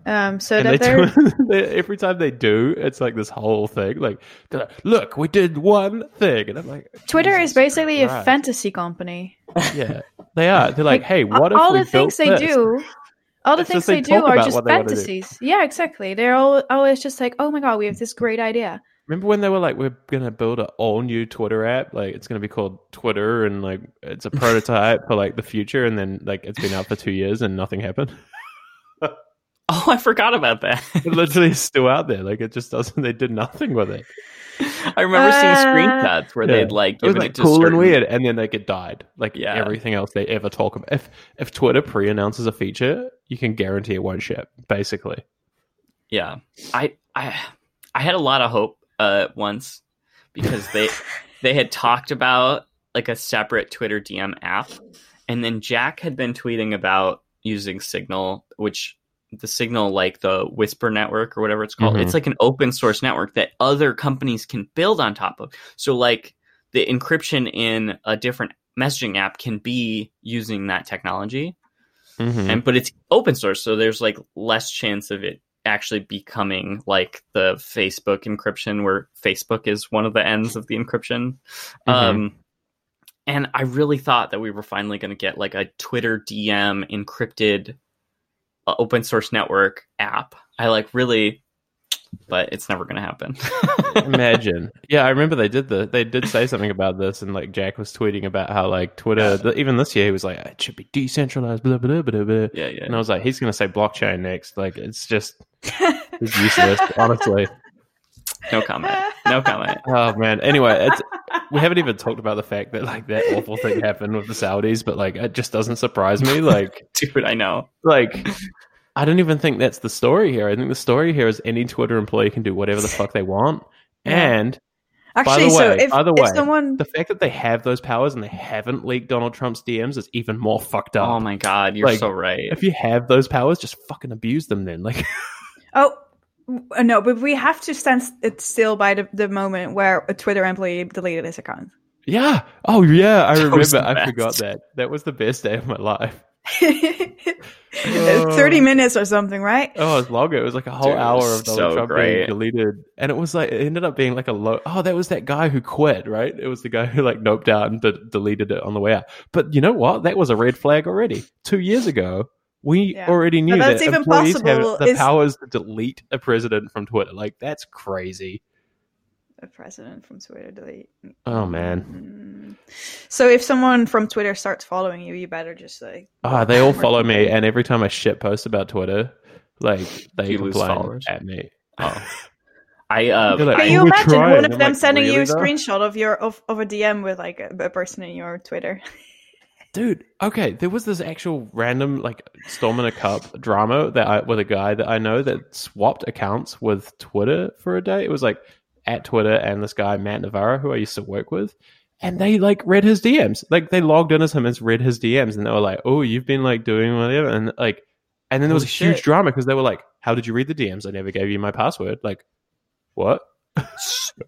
Speaker 3: Um, so
Speaker 2: and
Speaker 3: that
Speaker 2: they
Speaker 3: they're
Speaker 2: do, they, every time they do, it's like this whole thing. Like, like, look, we did one thing, and I'm like,
Speaker 3: Twitter is basically a fantasy company.
Speaker 2: Yeah, they are. They're like, hey, what if
Speaker 3: all
Speaker 2: we
Speaker 3: the things
Speaker 2: built
Speaker 3: they
Speaker 2: this?
Speaker 3: do? All the
Speaker 2: It's
Speaker 3: things
Speaker 2: they
Speaker 3: they, do are just
Speaker 2: what they wanna do.
Speaker 3: fantasies. Yeah, exactly. They're all oh, always just like, oh my god, we have this great idea.
Speaker 2: Remember when they were like, we're gonna build an all new Twitter app, like it's gonna be called Twitter, and like it's a prototype for like the future, and then like it's been out for two years and nothing happened.
Speaker 1: Oh, I forgot about that.
Speaker 2: It literally is still out there. Like it just doesn't. They did nothing with it.
Speaker 1: I remember seeing
Speaker 3: Uh,
Speaker 1: screenshots where
Speaker 2: Yeah.
Speaker 1: they'd like
Speaker 2: It was
Speaker 1: given
Speaker 2: like
Speaker 1: it to
Speaker 2: cool
Speaker 1: certain...
Speaker 2: and weird, and then like it died. Like
Speaker 1: Yeah.
Speaker 2: everything else they ever talk about. If if Twitter pre-announces a feature, you can guarantee it won't ship. Basically,
Speaker 1: Yeah, I I I had a lot of hope uh once because they they had talked about like a separate Twitter DM app, and then Jack had been tweeting about using Signal, which the Signal like the Whisper network or whatever it's called.
Speaker 2: Mhm.
Speaker 1: It's like an open source network that other companies can build on top of. So like the encryption in a different messaging app can be using that technology
Speaker 2: Mhm.
Speaker 1: and but it's open source so there's like less chance of it actually becoming like the facebook encryption where facebook is one of the ends of the encryption
Speaker 2: Mhm.
Speaker 1: um and i really thought that we were finally going to get like a twitter dm encrypted uh, open source network app i like really but it's never going to happen
Speaker 2: Imagine. Yeah, I remember they did the they did say something about this, and like Jack was tweeting about how like Twitter, the, even this year, he was like, it should be decentralized, blah blah blah blah. blah.
Speaker 1: yeah yeah
Speaker 2: And I was like, he's going to say blockchain next. Like, it's just it's useless, honestly.
Speaker 1: no comment no comment
Speaker 2: Oh man. Anyway, it's we haven't even talked about the fact that like that awful thing happened with the Saudis, but like it just doesn't surprise me. Like,
Speaker 1: dude i know
Speaker 2: like I don't even think that's the story here. I think the story here is any Twitter employee can do whatever the fuck they want,
Speaker 3: Yeah.
Speaker 2: and
Speaker 3: Actually, by
Speaker 2: the
Speaker 3: so
Speaker 2: way-
Speaker 3: if,
Speaker 2: by the
Speaker 3: if
Speaker 2: way,
Speaker 3: someone
Speaker 2: the fact that they have those powers and they haven't leaked Donald Trump's DMs is even more fucked up.
Speaker 1: oh my god you're
Speaker 2: Like,
Speaker 1: so right
Speaker 2: if you have those powers, just fucking abuse them then. Like,
Speaker 3: Oh w- Uh, no, but we have to stand it still by the, the moment where a Twitter employee deleted his account.
Speaker 2: yeah. Oh yeah, I
Speaker 1: That
Speaker 2: remember. I forgot that. That was the best day of my life.
Speaker 3: Thirty minutes or something, right?
Speaker 2: Oh, it was longer. It was like a whole
Speaker 1: Dude,
Speaker 2: hour of Donald
Speaker 1: so
Speaker 2: Trump
Speaker 1: great.
Speaker 2: being deleted, and it was like it ended up being like a low. Oh, that was that guy who quit, right? It was the guy who like noped out and de- deleted it on the way out. But you know what? That was a red flag already. Two years ago, we
Speaker 3: Yeah.
Speaker 2: already knew
Speaker 3: But that's
Speaker 2: that
Speaker 3: even
Speaker 2: employees
Speaker 3: possible
Speaker 2: have the
Speaker 3: is-
Speaker 2: powers to delete a president from Twitter. Like that's crazy.
Speaker 3: A president from Twitter delete.
Speaker 2: Oh man.
Speaker 3: Mm. So if someone from Twitter starts following you, you better just like.
Speaker 2: Ah, they all follow me, and every time I shit post about Twitter, like they
Speaker 1: You lose followers?
Speaker 2: at me.
Speaker 1: Oh. I uh
Speaker 2: like,
Speaker 3: Can
Speaker 2: "Oh,
Speaker 3: you imagine
Speaker 2: trying."
Speaker 3: one of them
Speaker 2: like,
Speaker 3: sending you a
Speaker 2: though?"
Speaker 3: screenshot of your of, of a DM with like a, a person in your Twitter?
Speaker 2: Dude, okay, there was this actual random like storm in a cup drama that I with a guy that I know that swapped accounts with Twitter for a day. It was like at Twitter and this guy Matt Navarro who I used to work with, and they like read his DMs. Like they logged in as him and read his DMs, and they were like, "Oh, you've been like doing whatever," and like, and then there was a huge
Speaker 1: shit.
Speaker 2: drama because they were like, "How did you read the DMs? I never gave you my password." Like, what?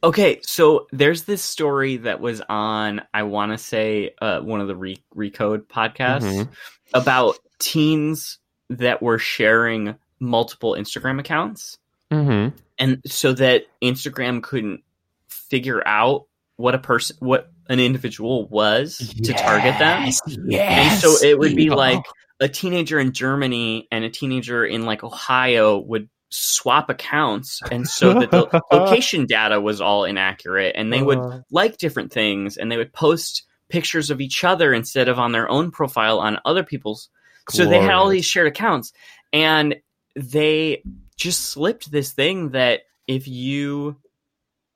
Speaker 1: Okay, so there's this story that was on, I want to say, uh, one of the Re- Recode podcasts
Speaker 2: Mhm.
Speaker 1: about teens that were sharing multiple Instagram accounts,
Speaker 2: Mm-hmm.
Speaker 1: and so that Instagram couldn't figure out what a person, what an individual was to target them.
Speaker 2: Yes.
Speaker 1: And so it would be like a teenager in Germany and a teenager in like Ohio would swap accounts and so that the location data was all inaccurate and they would
Speaker 2: Uh,
Speaker 1: like different things and they would post pictures of each other instead of on their own profile on other people's. So they had all these shared accounts and they just slipped this thing that if you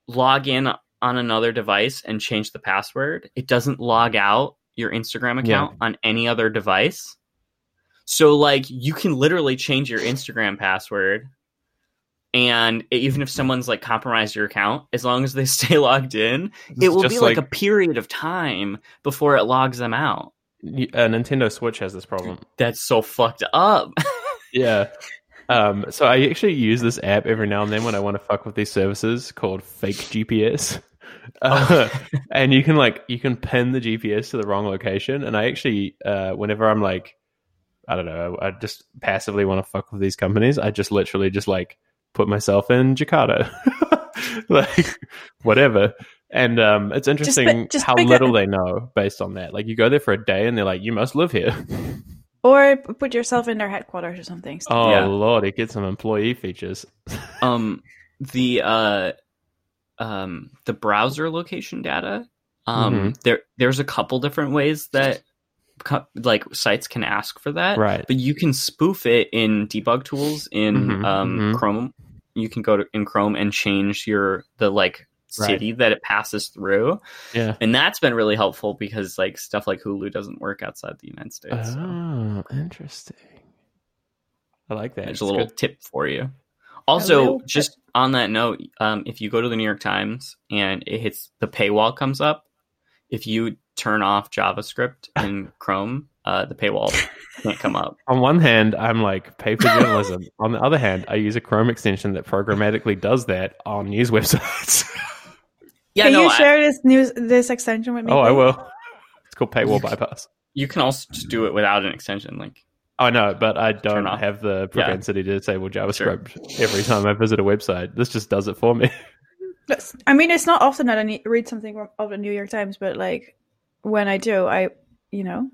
Speaker 1: log in on another device and change the password it doesn't log out your instagram account on any other device. So like you can literally change your instagram password and even if someone's like compromised your account as long as they stay logged in it will be like, a period of time before it logs them out
Speaker 2: Y- uh, Nintendo Switch has this problem.
Speaker 1: that's so fucked up
Speaker 2: Yeah. Um, so I actually use this app every now and then when I want to fuck with these services called Fake GPS. Uh, and you can like you can pin the GPS to the wrong location. And I actually, uh, whenever I'm like, I don't know, I just passively want to fuck with these companies. I just literally just like put myself in Jakarta, like whatever. And um, it's interesting
Speaker 3: just
Speaker 2: how
Speaker 3: pick a-
Speaker 2: little they know based on that. Like you go there for a day and they're like, you must live here.
Speaker 3: Or put yourself in their headquarters or something.
Speaker 2: Oh
Speaker 1: Yeah.
Speaker 2: lord, it gets some employee features.
Speaker 1: um the uh um the browser location data um
Speaker 2: Mm-hmm.
Speaker 1: there there's a couple different ways that co- like sites can ask for that
Speaker 2: Right.
Speaker 1: but you can spoof it in debug tools in
Speaker 2: Mhm,
Speaker 1: um
Speaker 2: mhm.
Speaker 1: chrome you can go to in chrome and change your the like
Speaker 2: Right.
Speaker 1: city that it passes through
Speaker 2: Yeah.
Speaker 1: and that's been really helpful because like stuff like hulu doesn't work outside the united states so
Speaker 2: Oh, interesting. I like that.
Speaker 1: there's
Speaker 2: It's
Speaker 1: a little
Speaker 2: good.
Speaker 1: tip for you. Also, just on that note, um, if you go to the New York Times and it hits the paywall comes up, if you turn off JavaScript in Chrome, uh, the paywall can't come up.
Speaker 2: On one hand, I'm like pay for journalism. on the other hand, I use a Chrome extension that programmatically does that on news websites.
Speaker 1: Yeah,
Speaker 3: Can
Speaker 1: no,
Speaker 3: you
Speaker 1: I-
Speaker 3: share this news this extension with me?
Speaker 2: oh, I will. It's called paywall
Speaker 1: You can-
Speaker 2: bypass.
Speaker 1: you can also just do it without an extension. Like,
Speaker 2: I know, but I don't have the
Speaker 1: Yeah.
Speaker 2: propensity to disable JavaScript every time I visit a website. This just does it for me.
Speaker 3: That's- I mean, it's not often that I need, read something from- of the New York Times, but like when I do, I, you know,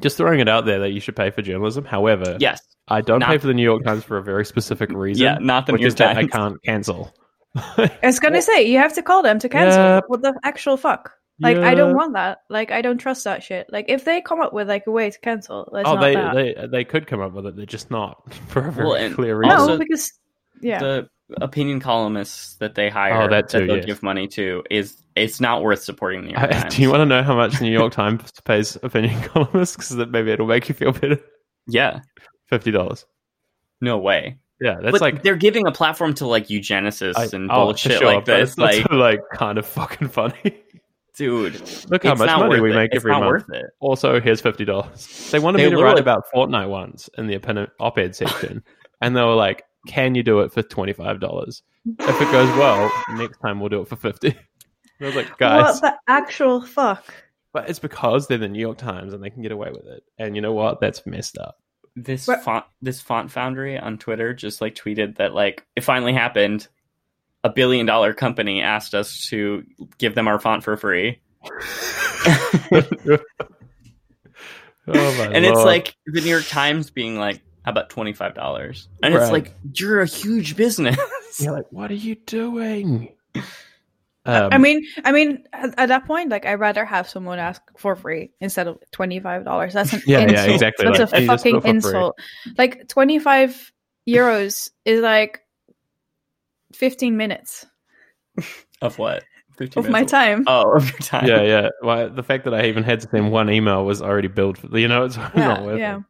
Speaker 2: Just throwing it out there that you should pay for journalism. However,
Speaker 1: yes,
Speaker 2: I don't
Speaker 1: Not-
Speaker 2: pay for the New York Times for a very specific reason.
Speaker 1: yeah, not the
Speaker 2: which
Speaker 1: New
Speaker 2: is
Speaker 1: York
Speaker 2: that I can't cancel.
Speaker 3: I was gonna say you have to call them to cancel.
Speaker 2: Yeah.
Speaker 3: What the actual fuck? Like, I don't want that. Like, I don't trust that shit. Like, if they come up with like a way to cancel, let's
Speaker 2: oh,
Speaker 3: not
Speaker 2: they,
Speaker 3: that.
Speaker 2: they they could come up with it. They're just not for a very
Speaker 1: Well,
Speaker 2: clear reason.
Speaker 3: no, because yeah,
Speaker 1: The opinion columnists that they hire,
Speaker 2: Oh, that too,
Speaker 1: they'll
Speaker 2: yes.
Speaker 1: give money to, is it's not worth supporting the New York
Speaker 2: I-
Speaker 1: Times.
Speaker 2: do you want to know how much the New York Times pays opinion columnists? Because that maybe it'll make you feel better.
Speaker 1: Yeah,
Speaker 2: Fifty dollars.
Speaker 1: no way.
Speaker 2: Yeah, that's
Speaker 1: but
Speaker 2: like
Speaker 1: they're giving a platform to like eugenicists
Speaker 2: I-
Speaker 1: and
Speaker 2: oh,
Speaker 1: bullshit
Speaker 2: sure,
Speaker 1: like this.
Speaker 2: it's
Speaker 1: Like,
Speaker 2: like kind of fucking funny.
Speaker 1: dude,
Speaker 2: Look how much money we
Speaker 1: it.
Speaker 2: make
Speaker 1: it's
Speaker 2: every month. Also, here's fifty dollars. They wanted
Speaker 1: They
Speaker 2: me to write about Fortnite once in the op-ed section, and they were like, "Can you do it for twenty five dollars? If it goes well, next time we'll do it for 50 I was like, guys,
Speaker 3: what the actual fuck?
Speaker 2: but it's because they're the New York Times and they can get away with it. And you know what? That's messed up.
Speaker 1: This
Speaker 3: What-
Speaker 1: font, this font foundry on Twitter just like tweeted that like it finally happened. A billion dollar company asked us to give them our font for free,
Speaker 2: Oh my
Speaker 1: and it's like the New York Times being like, "How about twenty five dollars?" And it's like you're a huge business.
Speaker 2: you're like, what are you doing? Um,
Speaker 3: I mean, I mean, at, at that point, like, I'd rather have someone ask for free instead of twenty five dollars. That's an
Speaker 2: Yeah, yeah,
Speaker 3: insult.
Speaker 2: exactly.
Speaker 3: That's
Speaker 2: Like,
Speaker 3: a
Speaker 2: you just do
Speaker 3: fucking
Speaker 2: it for free.
Speaker 3: insult. Like twenty five euros is like fifteen minutes
Speaker 1: of what?
Speaker 3: of my
Speaker 1: minutes
Speaker 3: time.
Speaker 1: Oh, of your time.
Speaker 2: yeah, yeah. Well, the fact that I even had to send one email was already billed. For, you know, it's not worth
Speaker 3: yeah.
Speaker 2: it.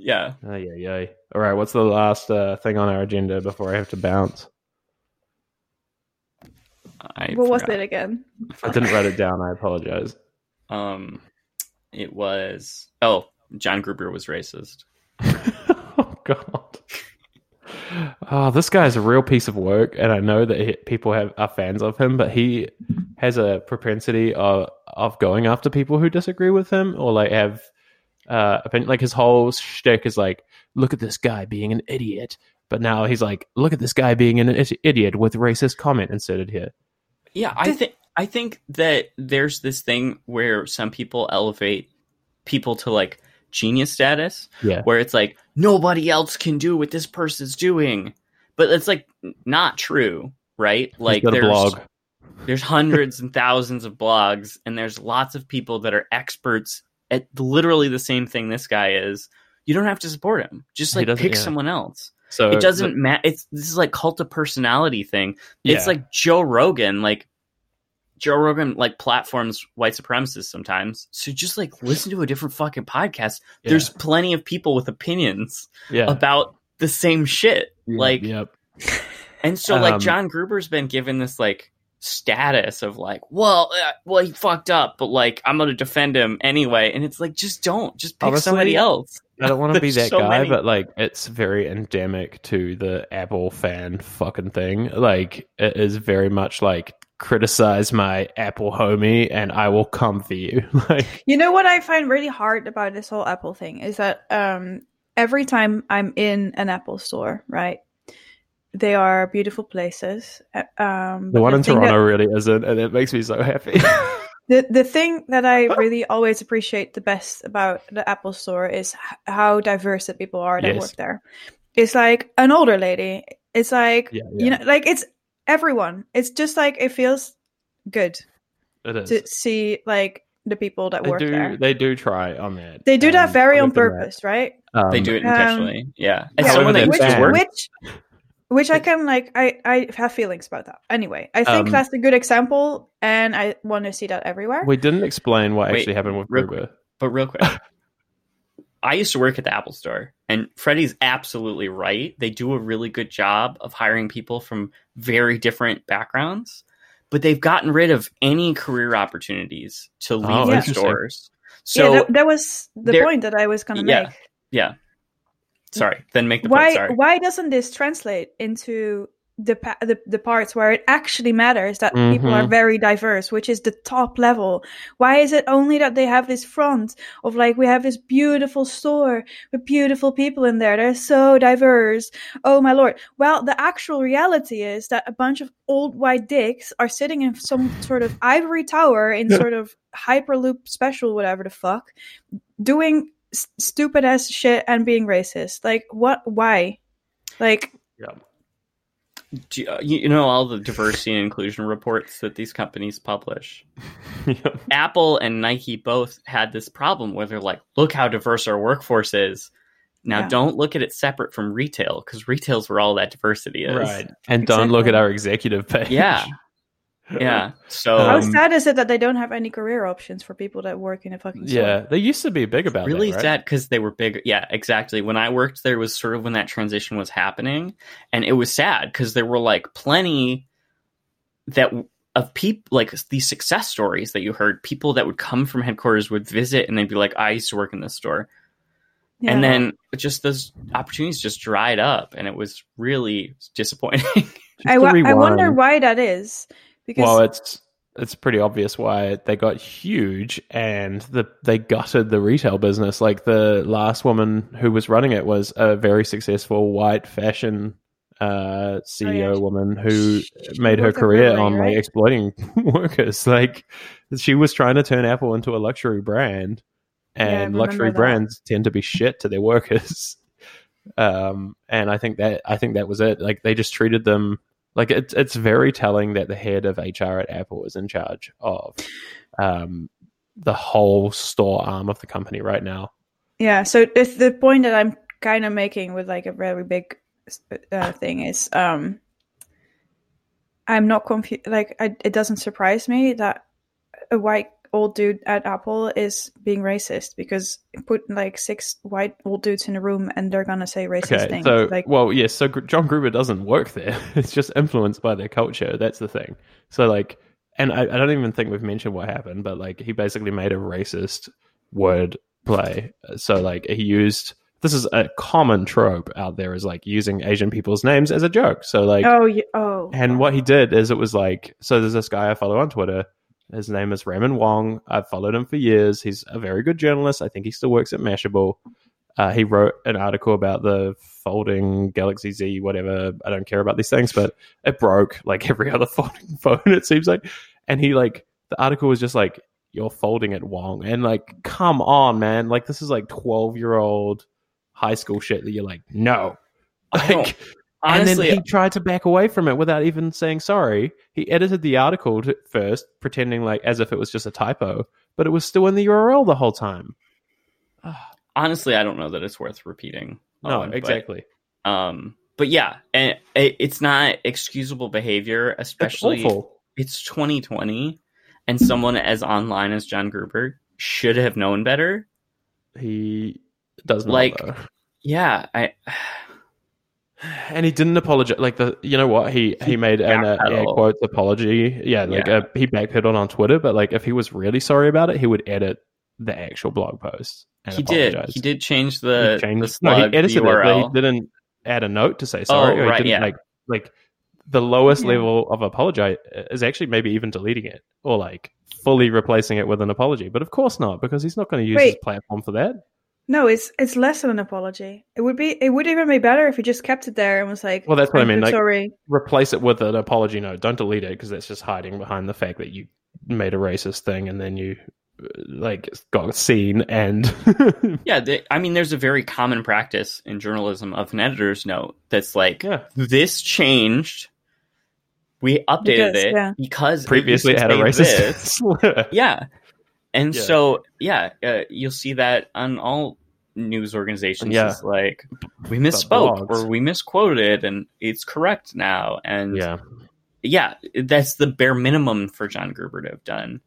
Speaker 1: Yeah.
Speaker 2: Oh, yeah, yeah. All right, what's the last uh, thing on our agenda before I have to bounce?
Speaker 1: I
Speaker 3: What was
Speaker 1: forgot.
Speaker 3: it again?
Speaker 2: I didn't write it down. I apologize.
Speaker 1: Um, it was oh, John Gruber was racist.
Speaker 2: oh God. Oh, this guy's a real piece of work, and I know that he, people have are fans of him, but he has a propensity of of going after people who disagree with him or like have uh opinion. Like his whole shtick is like, look at this guy being an idiot, but now he's like, look at this guy being an idiot with racist comment inserted here.
Speaker 1: Yeah, I think I think that there's this thing where some people elevate people to like genius status,
Speaker 2: Yeah,
Speaker 1: where it's like nobody else can do what this person's doing, but it's like not true, right? Like
Speaker 2: he's a
Speaker 1: there's
Speaker 2: blog.
Speaker 1: there's hundreds and thousands of blogs, and there's lots of people that are experts at literally the same thing this guy is. You don't have to support him. Just like pick
Speaker 2: yeah.
Speaker 1: someone else.
Speaker 2: So
Speaker 1: it doesn't matter. It's this is like cult of personality thing. It's like Joe Rogan, like Joe Rogan, like platforms white supremacists sometimes. So just like listen to a different fucking podcast.
Speaker 2: Yeah.
Speaker 1: There's plenty of people with opinions
Speaker 2: yeah,
Speaker 1: about the same shit.
Speaker 2: Yeah,
Speaker 1: Like,
Speaker 2: yep.
Speaker 1: and so like
Speaker 2: Um,
Speaker 1: John Gruber's been given this like status of like, well, uh, well, he fucked up, but like I'm gonna defend him anyway. And it's like, just don't, just pick
Speaker 2: Honestly,
Speaker 1: somebody else.
Speaker 2: I don't want to be that
Speaker 1: so
Speaker 2: guy,
Speaker 1: many.
Speaker 2: but like it's very endemic to the Apple fan fucking thing. Like it is very much like criticize my Apple homie, and I will come for you. like,
Speaker 3: You know what I find really hard about this whole Apple thing is that um, every time I'm in an Apple store, right? They are beautiful places. uh, Um,
Speaker 2: the
Speaker 3: but
Speaker 2: one in
Speaker 3: thing that-
Speaker 2: Toronto really isn't, and it makes me so happy.
Speaker 3: the the thing that I really always appreciate the best about the Apple Store is how diverse the people are that
Speaker 2: Yes.
Speaker 3: work there. It's like an older lady. It's like
Speaker 2: yeah,
Speaker 3: you know, like it's everyone. It's just like it feels good
Speaker 2: it is.
Speaker 3: to see like the people that
Speaker 2: They
Speaker 3: work
Speaker 2: do.
Speaker 3: there.
Speaker 2: They do try on that.
Speaker 3: They do that
Speaker 2: Um,
Speaker 3: very on
Speaker 2: give them that.
Speaker 3: purpose, right?
Speaker 2: Um,
Speaker 1: they do it
Speaker 3: Um,
Speaker 1: intentionally. yeah. And
Speaker 3: yeah,
Speaker 1: someone that
Speaker 2: which-
Speaker 1: used to work.
Speaker 3: which which I can like I I have feelings about that. Anyway, I think
Speaker 2: Um,
Speaker 3: that's a good example, and I want to see that everywhere.
Speaker 2: We didn't explain what
Speaker 1: Wait,
Speaker 2: actually happened with
Speaker 1: real
Speaker 2: Gruber.
Speaker 1: But real quick, I used to work at the Apple Store, and Freddie's absolutely right. They do a really good job of hiring people from very different backgrounds, but they've gotten rid of any career opportunities to leave
Speaker 2: Oh,
Speaker 1: the
Speaker 3: interesting.
Speaker 1: stores.
Speaker 3: yeah,
Speaker 1: So
Speaker 3: that, that was the point that I was going to
Speaker 1: Yeah.
Speaker 3: make.
Speaker 1: yeah, sorry. Then make the
Speaker 3: why
Speaker 1: point. Sorry.
Speaker 3: why doesn't this translate into the, pa- the the parts where it actually matters that people are
Speaker 2: Mhm.
Speaker 3: very diverse which is the top level why is it only that they have this front of like we have this beautiful store with beautiful people in there they're so diverse oh my lord well the actual reality is that a bunch of old white dicks are sitting in some sort of ivory tower in sort of hyperloop special whatever the fuck doing s- stupid ass shit and being racist. Like what? Why? Like
Speaker 2: Yeah.
Speaker 1: Do you, uh, you you know all the diversity and inclusion reports that these companies publish.
Speaker 2: Yep.
Speaker 1: Apple and Nike both had this problem where they're like, look how diverse our workforce is. Now,
Speaker 3: Yeah.
Speaker 1: don't look at it separate from retail because retail's where all that diversity is.
Speaker 2: Right. And don't look at our executive page.
Speaker 1: Yeah. Yeah. So
Speaker 3: how
Speaker 2: Um,
Speaker 3: sad is it that they don't have any career options for people that work in a fucking store?
Speaker 2: Yeah. They used to be big about
Speaker 1: really
Speaker 2: that. right?
Speaker 1: sad because they were big. Yeah, exactly. When I worked there was sort of when that transition was happening, and it was sad because there were like plenty that of people like these success stories that you heard. People that would come from headquarters would visit, and they'd be like, "I used to work in this store,"
Speaker 3: Yeah.
Speaker 1: and then just those opportunities just dried up, and it was really disappointing.
Speaker 2: Just
Speaker 3: I, I wonder why that is because
Speaker 2: Well, it's it's pretty obvious why they got huge and the they gutted the retail business. Like the last woman who was running it was a very successful white fashion uh, CEO
Speaker 3: Oh, yeah.
Speaker 2: woman who
Speaker 3: She
Speaker 2: made her career on like
Speaker 3: right?
Speaker 2: exploiting workers. Like she was trying to turn Apple into a luxury brand, and
Speaker 3: remember
Speaker 2: luxury
Speaker 3: that.
Speaker 2: brands tend to be shit to their workers. Um, and I think that I think that was it. Like they just treated them like it's it's very telling that the head of HR at Apple is in charge of um, the whole store arm of the company right now.
Speaker 3: yeah. So it's the point that I'm kind of making with like a very big uh, thing is um I'm not confused. Like I, it doesn't surprise me that a white old dude at Apple is being racist because put like six white old dudes in a room and they're gonna say racist
Speaker 2: Okay,
Speaker 3: things.
Speaker 2: so
Speaker 3: like
Speaker 2: well, yes, so Gr- John Gruber doesn't work there. It's just influenced by their culture. That's the thing. So like, and I, I don't even think we've mentioned what happened, but like he basically made a racist word play. So like he used this is a common trope out there is like using Asian people's names as a joke. So like
Speaker 3: oh yeah, oh
Speaker 2: And oh. what he did is it was like, so there's this guy I follow on Twitter. His name is Raymond Wong. I've followed him for years. He's a very good journalist. I think he still works at Mashable. Uh, he wrote an article about the folding Galaxy Z, whatever. I don't care about these things, but it broke like every other folding phone, it seems like. And he like, the article was just like, you're folding it, Wong. And like, come on, man. Like, this is like 12 year old high school shit that you're like, no. Like,
Speaker 1: Honestly,
Speaker 2: and then he tried to back away from it without even saying sorry. He edited the article to, first, pretending like as if it was just a typo, but it was still in the URL the whole time.
Speaker 1: honestly, I don't know that it's worth repeating.
Speaker 2: No,
Speaker 1: Owen, but-
Speaker 2: exactly.
Speaker 1: um, but yeah, and it, it's not excusable behavior, especially it's 2020 and someone as online as John Gruber should have known better.
Speaker 2: He does not
Speaker 1: Like-
Speaker 2: though.
Speaker 1: Yeah, I
Speaker 2: and he didn't apologize. Like the, you know what? He he
Speaker 1: He
Speaker 2: made an uh, air quotes apology. Yeah, like
Speaker 1: Yeah.
Speaker 2: Uh, he backpedaled on Twitter. But like, if he was really sorry about it, he would edit the actual blog post. And
Speaker 1: he did. He did change
Speaker 2: He
Speaker 1: the
Speaker 2: changed-
Speaker 1: the slug
Speaker 2: no, he edited
Speaker 1: the
Speaker 2: it, but he didn't add a note to say sorry.
Speaker 1: Oh,
Speaker 2: or he
Speaker 1: right,
Speaker 2: didn't
Speaker 1: yeah.
Speaker 2: like like the lowest
Speaker 3: Yeah.
Speaker 2: level of apology is actually maybe even deleting it or like fully replacing it with an apology. But of course not, because he's not going to use his platform for that.
Speaker 3: No, it's it's less than an apology. It would be it would even be better if he just kept it there and was like,
Speaker 2: Well, that's what I
Speaker 3: "I'm
Speaker 2: mean, like-
Speaker 3: sorry.
Speaker 2: Replace it with an apology note. Don't delete it because that's just hiding behind the fact that you made a racist thing and then you uh, like got seen and
Speaker 1: Yeah, they, I mean, there's a very common practice in journalism of an editor's note that's like,
Speaker 2: yeah.
Speaker 1: this changed. We updated
Speaker 3: Because,
Speaker 1: it
Speaker 3: yeah.
Speaker 1: because
Speaker 2: Previously, it
Speaker 1: used
Speaker 2: had a racist
Speaker 1: Yeah, and
Speaker 2: Yeah.
Speaker 1: so yeah, uh, you'll see that on all news organizations.
Speaker 2: Yeah.
Speaker 1: Is like we misspoke or we misquoted, and it's correct now. And
Speaker 2: Yeah,
Speaker 1: yeah, that's the bare minimum for John Gruber to have done.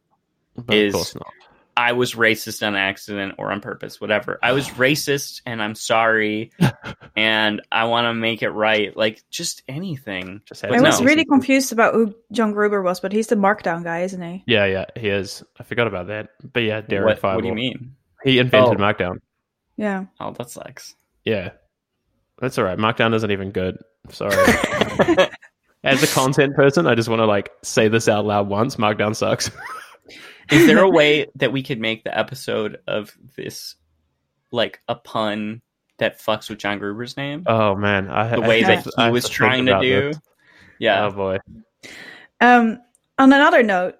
Speaker 2: but
Speaker 1: Is-
Speaker 2: of course not.
Speaker 1: I was racist on accident or on purpose, whatever. I was racist and I'm sorry and I want to make it right. Like just anything.
Speaker 2: Just had
Speaker 3: I was
Speaker 1: no.
Speaker 3: really confused about who John Gruber was, but he's the markdown guy, isn't he?
Speaker 2: Yeah, yeah, he is. I forgot about that. But yeah, Darren
Speaker 1: What, what do you mean?
Speaker 2: He invented
Speaker 1: Oh.
Speaker 2: Markdown.
Speaker 3: Yeah.
Speaker 1: Oh, that sucks.
Speaker 2: Yeah, that's all right. Markdown isn't even good. Sorry. As a content person, I just want to like say this out loud once. Markdown sucks.
Speaker 1: Is there a way that we could make the episode of this like a pun that fucks with John Gruber's name?
Speaker 2: oh man, I
Speaker 1: the way
Speaker 2: have
Speaker 1: that
Speaker 2: I
Speaker 1: he
Speaker 2: have
Speaker 1: was
Speaker 2: think
Speaker 1: trying to do?
Speaker 2: this.
Speaker 1: Yeah.
Speaker 2: Oh boy.
Speaker 3: Um. On another note,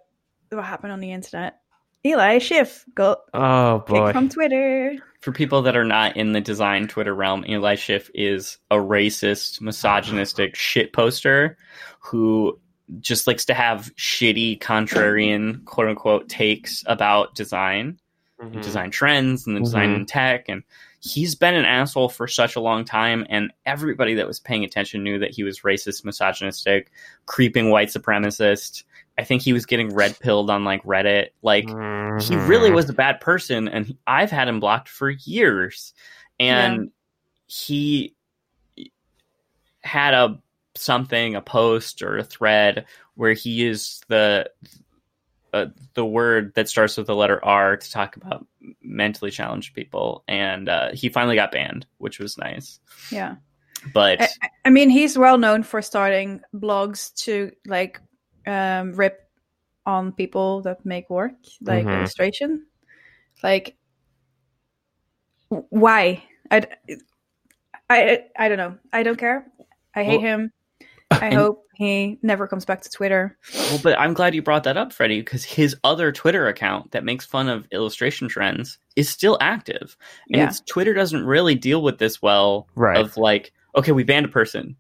Speaker 3: what happened on the internet? Eli Schiff got
Speaker 2: Oh
Speaker 3: kicked
Speaker 2: boy.
Speaker 3: from Twitter.
Speaker 1: For people that are not in the design Twitter realm, Eli Schiff is a racist, misogynistic shit poster who just likes to have shitty, contrarian, quote unquote, takes about design,
Speaker 2: Mhm.
Speaker 1: design trends, and the design
Speaker 2: Mhm.
Speaker 1: in tech. And he's been an asshole for such a long time. And everybody that was paying attention knew that he was racist, misogynistic, creeping white supremacist. I think he was getting red pilled on like Reddit. Like, he
Speaker 2: Mhm.
Speaker 1: really was a bad person and he- i've had him blocked for years and he had a something a post or a thread where he used the uh, the word that starts with the letter r to talk about mentally challenged people and uh, he finally got banned which was nice
Speaker 3: Yeah.
Speaker 1: but
Speaker 3: I, I mean, he's well known for starting blogs to like um, rip on people that make work, like
Speaker 2: Mhm.
Speaker 3: illustration. Like, w- I, I don't know. I don't care. I hate
Speaker 1: Well,
Speaker 3: him. I
Speaker 1: and-
Speaker 3: hope he never comes back to Twitter.
Speaker 1: Well, but I'm glad you brought that up, Freddie, because his other Twitter account that makes fun of illustration trends is still active. And
Speaker 3: Yeah.
Speaker 1: it's, Twitter doesn't really deal with this well
Speaker 2: Right.
Speaker 1: of like, okay, we banned a person.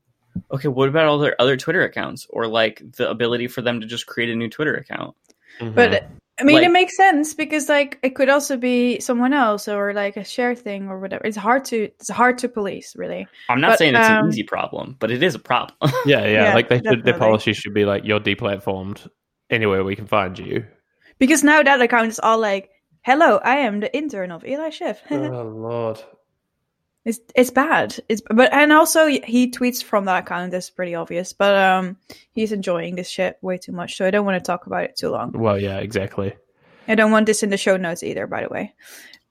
Speaker 1: Okay, what about all their other Twitter accounts? Or like the ability for them to just create a new Twitter account?
Speaker 2: Mhm.
Speaker 3: But I mean,
Speaker 1: Like-
Speaker 3: it makes sense because like it could also be someone else or like a share thing or whatever. It's hard to it's hard to police, really.
Speaker 1: I'm not
Speaker 3: But,
Speaker 1: saying it's
Speaker 3: um,
Speaker 1: an easy problem, but it is a problem.
Speaker 2: yeah, yeah,
Speaker 3: Yeah,
Speaker 2: like they should, their policy should be like you're deplatformed anywhere we can find you.
Speaker 3: Because now that account is all like, "Hello, I am the intern of Eli Schiff."
Speaker 2: oh lord.
Speaker 3: It's it's bad. It's but and also he tweets from that account. That's pretty obvious. But um, he's enjoying this shit way too much, so I don't want to talk about it too long.
Speaker 2: Well, yeah, exactly.
Speaker 3: I don't want this in the show notes either. By the way,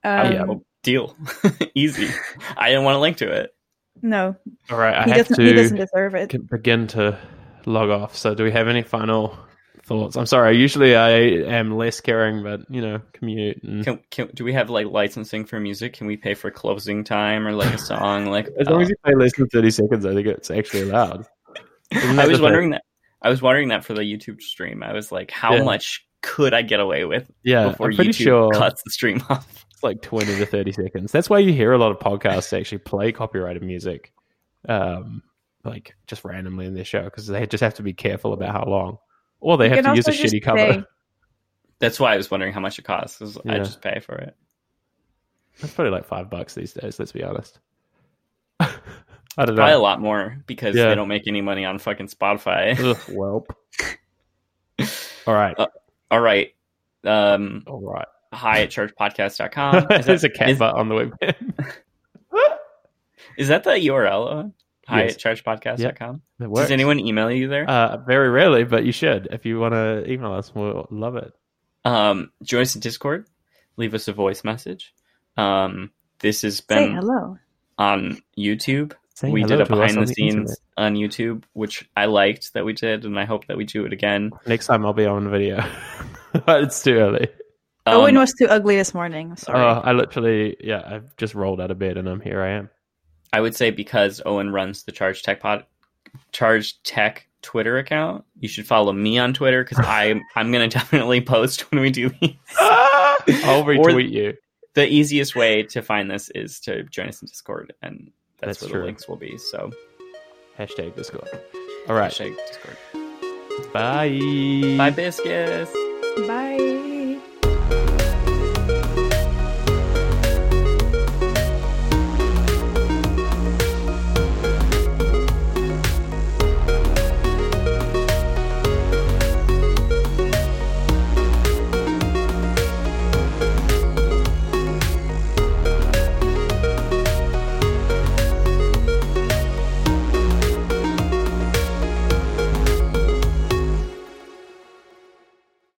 Speaker 3: um,
Speaker 2: yeah.
Speaker 1: Oh, deal. Easy. I didn't want to link to it.
Speaker 3: no,
Speaker 2: All right, I
Speaker 3: he
Speaker 2: have
Speaker 3: doesn't. He doesn't deserve it.
Speaker 2: begin to log off. So, do we have any final thoughts? I'm sorry. Usually, I am less caring, but you know, commute and
Speaker 1: Can, can, do we have like licensing for music? Can we pay for closing time or like a song? Like
Speaker 2: as long
Speaker 1: uh,
Speaker 2: as you play less than thirty seconds, I think it's actually allowed.
Speaker 1: I was wondering that. I was wondering that for the YouTube stream. I was like, how
Speaker 2: Yeah.
Speaker 1: much could I get away with?
Speaker 2: Yeah,
Speaker 1: before
Speaker 2: I'm pretty
Speaker 1: YouTube
Speaker 2: sure
Speaker 1: cuts the stream off?
Speaker 2: it's like twenty to thirty seconds. That's why you hear a lot of podcasts actually play copyrighted music, um, like just randomly in their show because they just have to be careful about how long, or they
Speaker 3: You
Speaker 2: have to use a shitty cover.
Speaker 3: pay.
Speaker 1: That's why I was wondering how much it costs. 'cause I
Speaker 2: Yeah.
Speaker 1: just pay for it.
Speaker 2: That's probably like five bucks these days. Let's be honest. I don't know.
Speaker 1: Probably a lot more because
Speaker 2: Yeah.
Speaker 1: they don't make any money on fucking Spotify.
Speaker 2: Ugh, welp. All right.
Speaker 1: Uh, All right. Um,
Speaker 2: All right.
Speaker 1: hi at churchpodcast.com. Is
Speaker 2: There's
Speaker 1: that,
Speaker 2: a cat
Speaker 1: is,
Speaker 2: butt on the web.
Speaker 1: is that the URL? Owen? Hi
Speaker 2: Yes.
Speaker 1: at churchpodcast.com.
Speaker 2: It works.
Speaker 1: Does anyone email you there?
Speaker 2: Uh, very rarely, but you should. If you want to email us, we'll love it.
Speaker 1: Um, join us in Discord. Leave us a voice message. Um, this has been Say
Speaker 3: hello.
Speaker 1: on YouTube.
Speaker 2: Say
Speaker 1: we did a behind
Speaker 2: on
Speaker 1: the scenes.
Speaker 2: internet.
Speaker 1: on YouTube, which I liked that we did, and I hope that we do it again.
Speaker 2: Next time I'll be on video. it's too early.
Speaker 1: Um,
Speaker 3: Owen was too ugly this morning. Sorry.
Speaker 2: Oh, I literally, yeah, I've just rolled out of bed and I'm here. I am.
Speaker 1: I would say because Owen runs the Charge Tech Pod, Charge Tech Twitter account, you should follow me on Twitter because I'm I'm gonna definitely post when we do these.
Speaker 2: I'll retweet you.
Speaker 1: The easiest way to find this is to join us in Discord, and that's,
Speaker 2: That's
Speaker 1: where
Speaker 2: true.
Speaker 1: the links will be. So
Speaker 2: Hashtag Discord. All right.
Speaker 1: hashtag Discord.
Speaker 2: Bye.
Speaker 1: Bye, biscuits.
Speaker 3: Bye.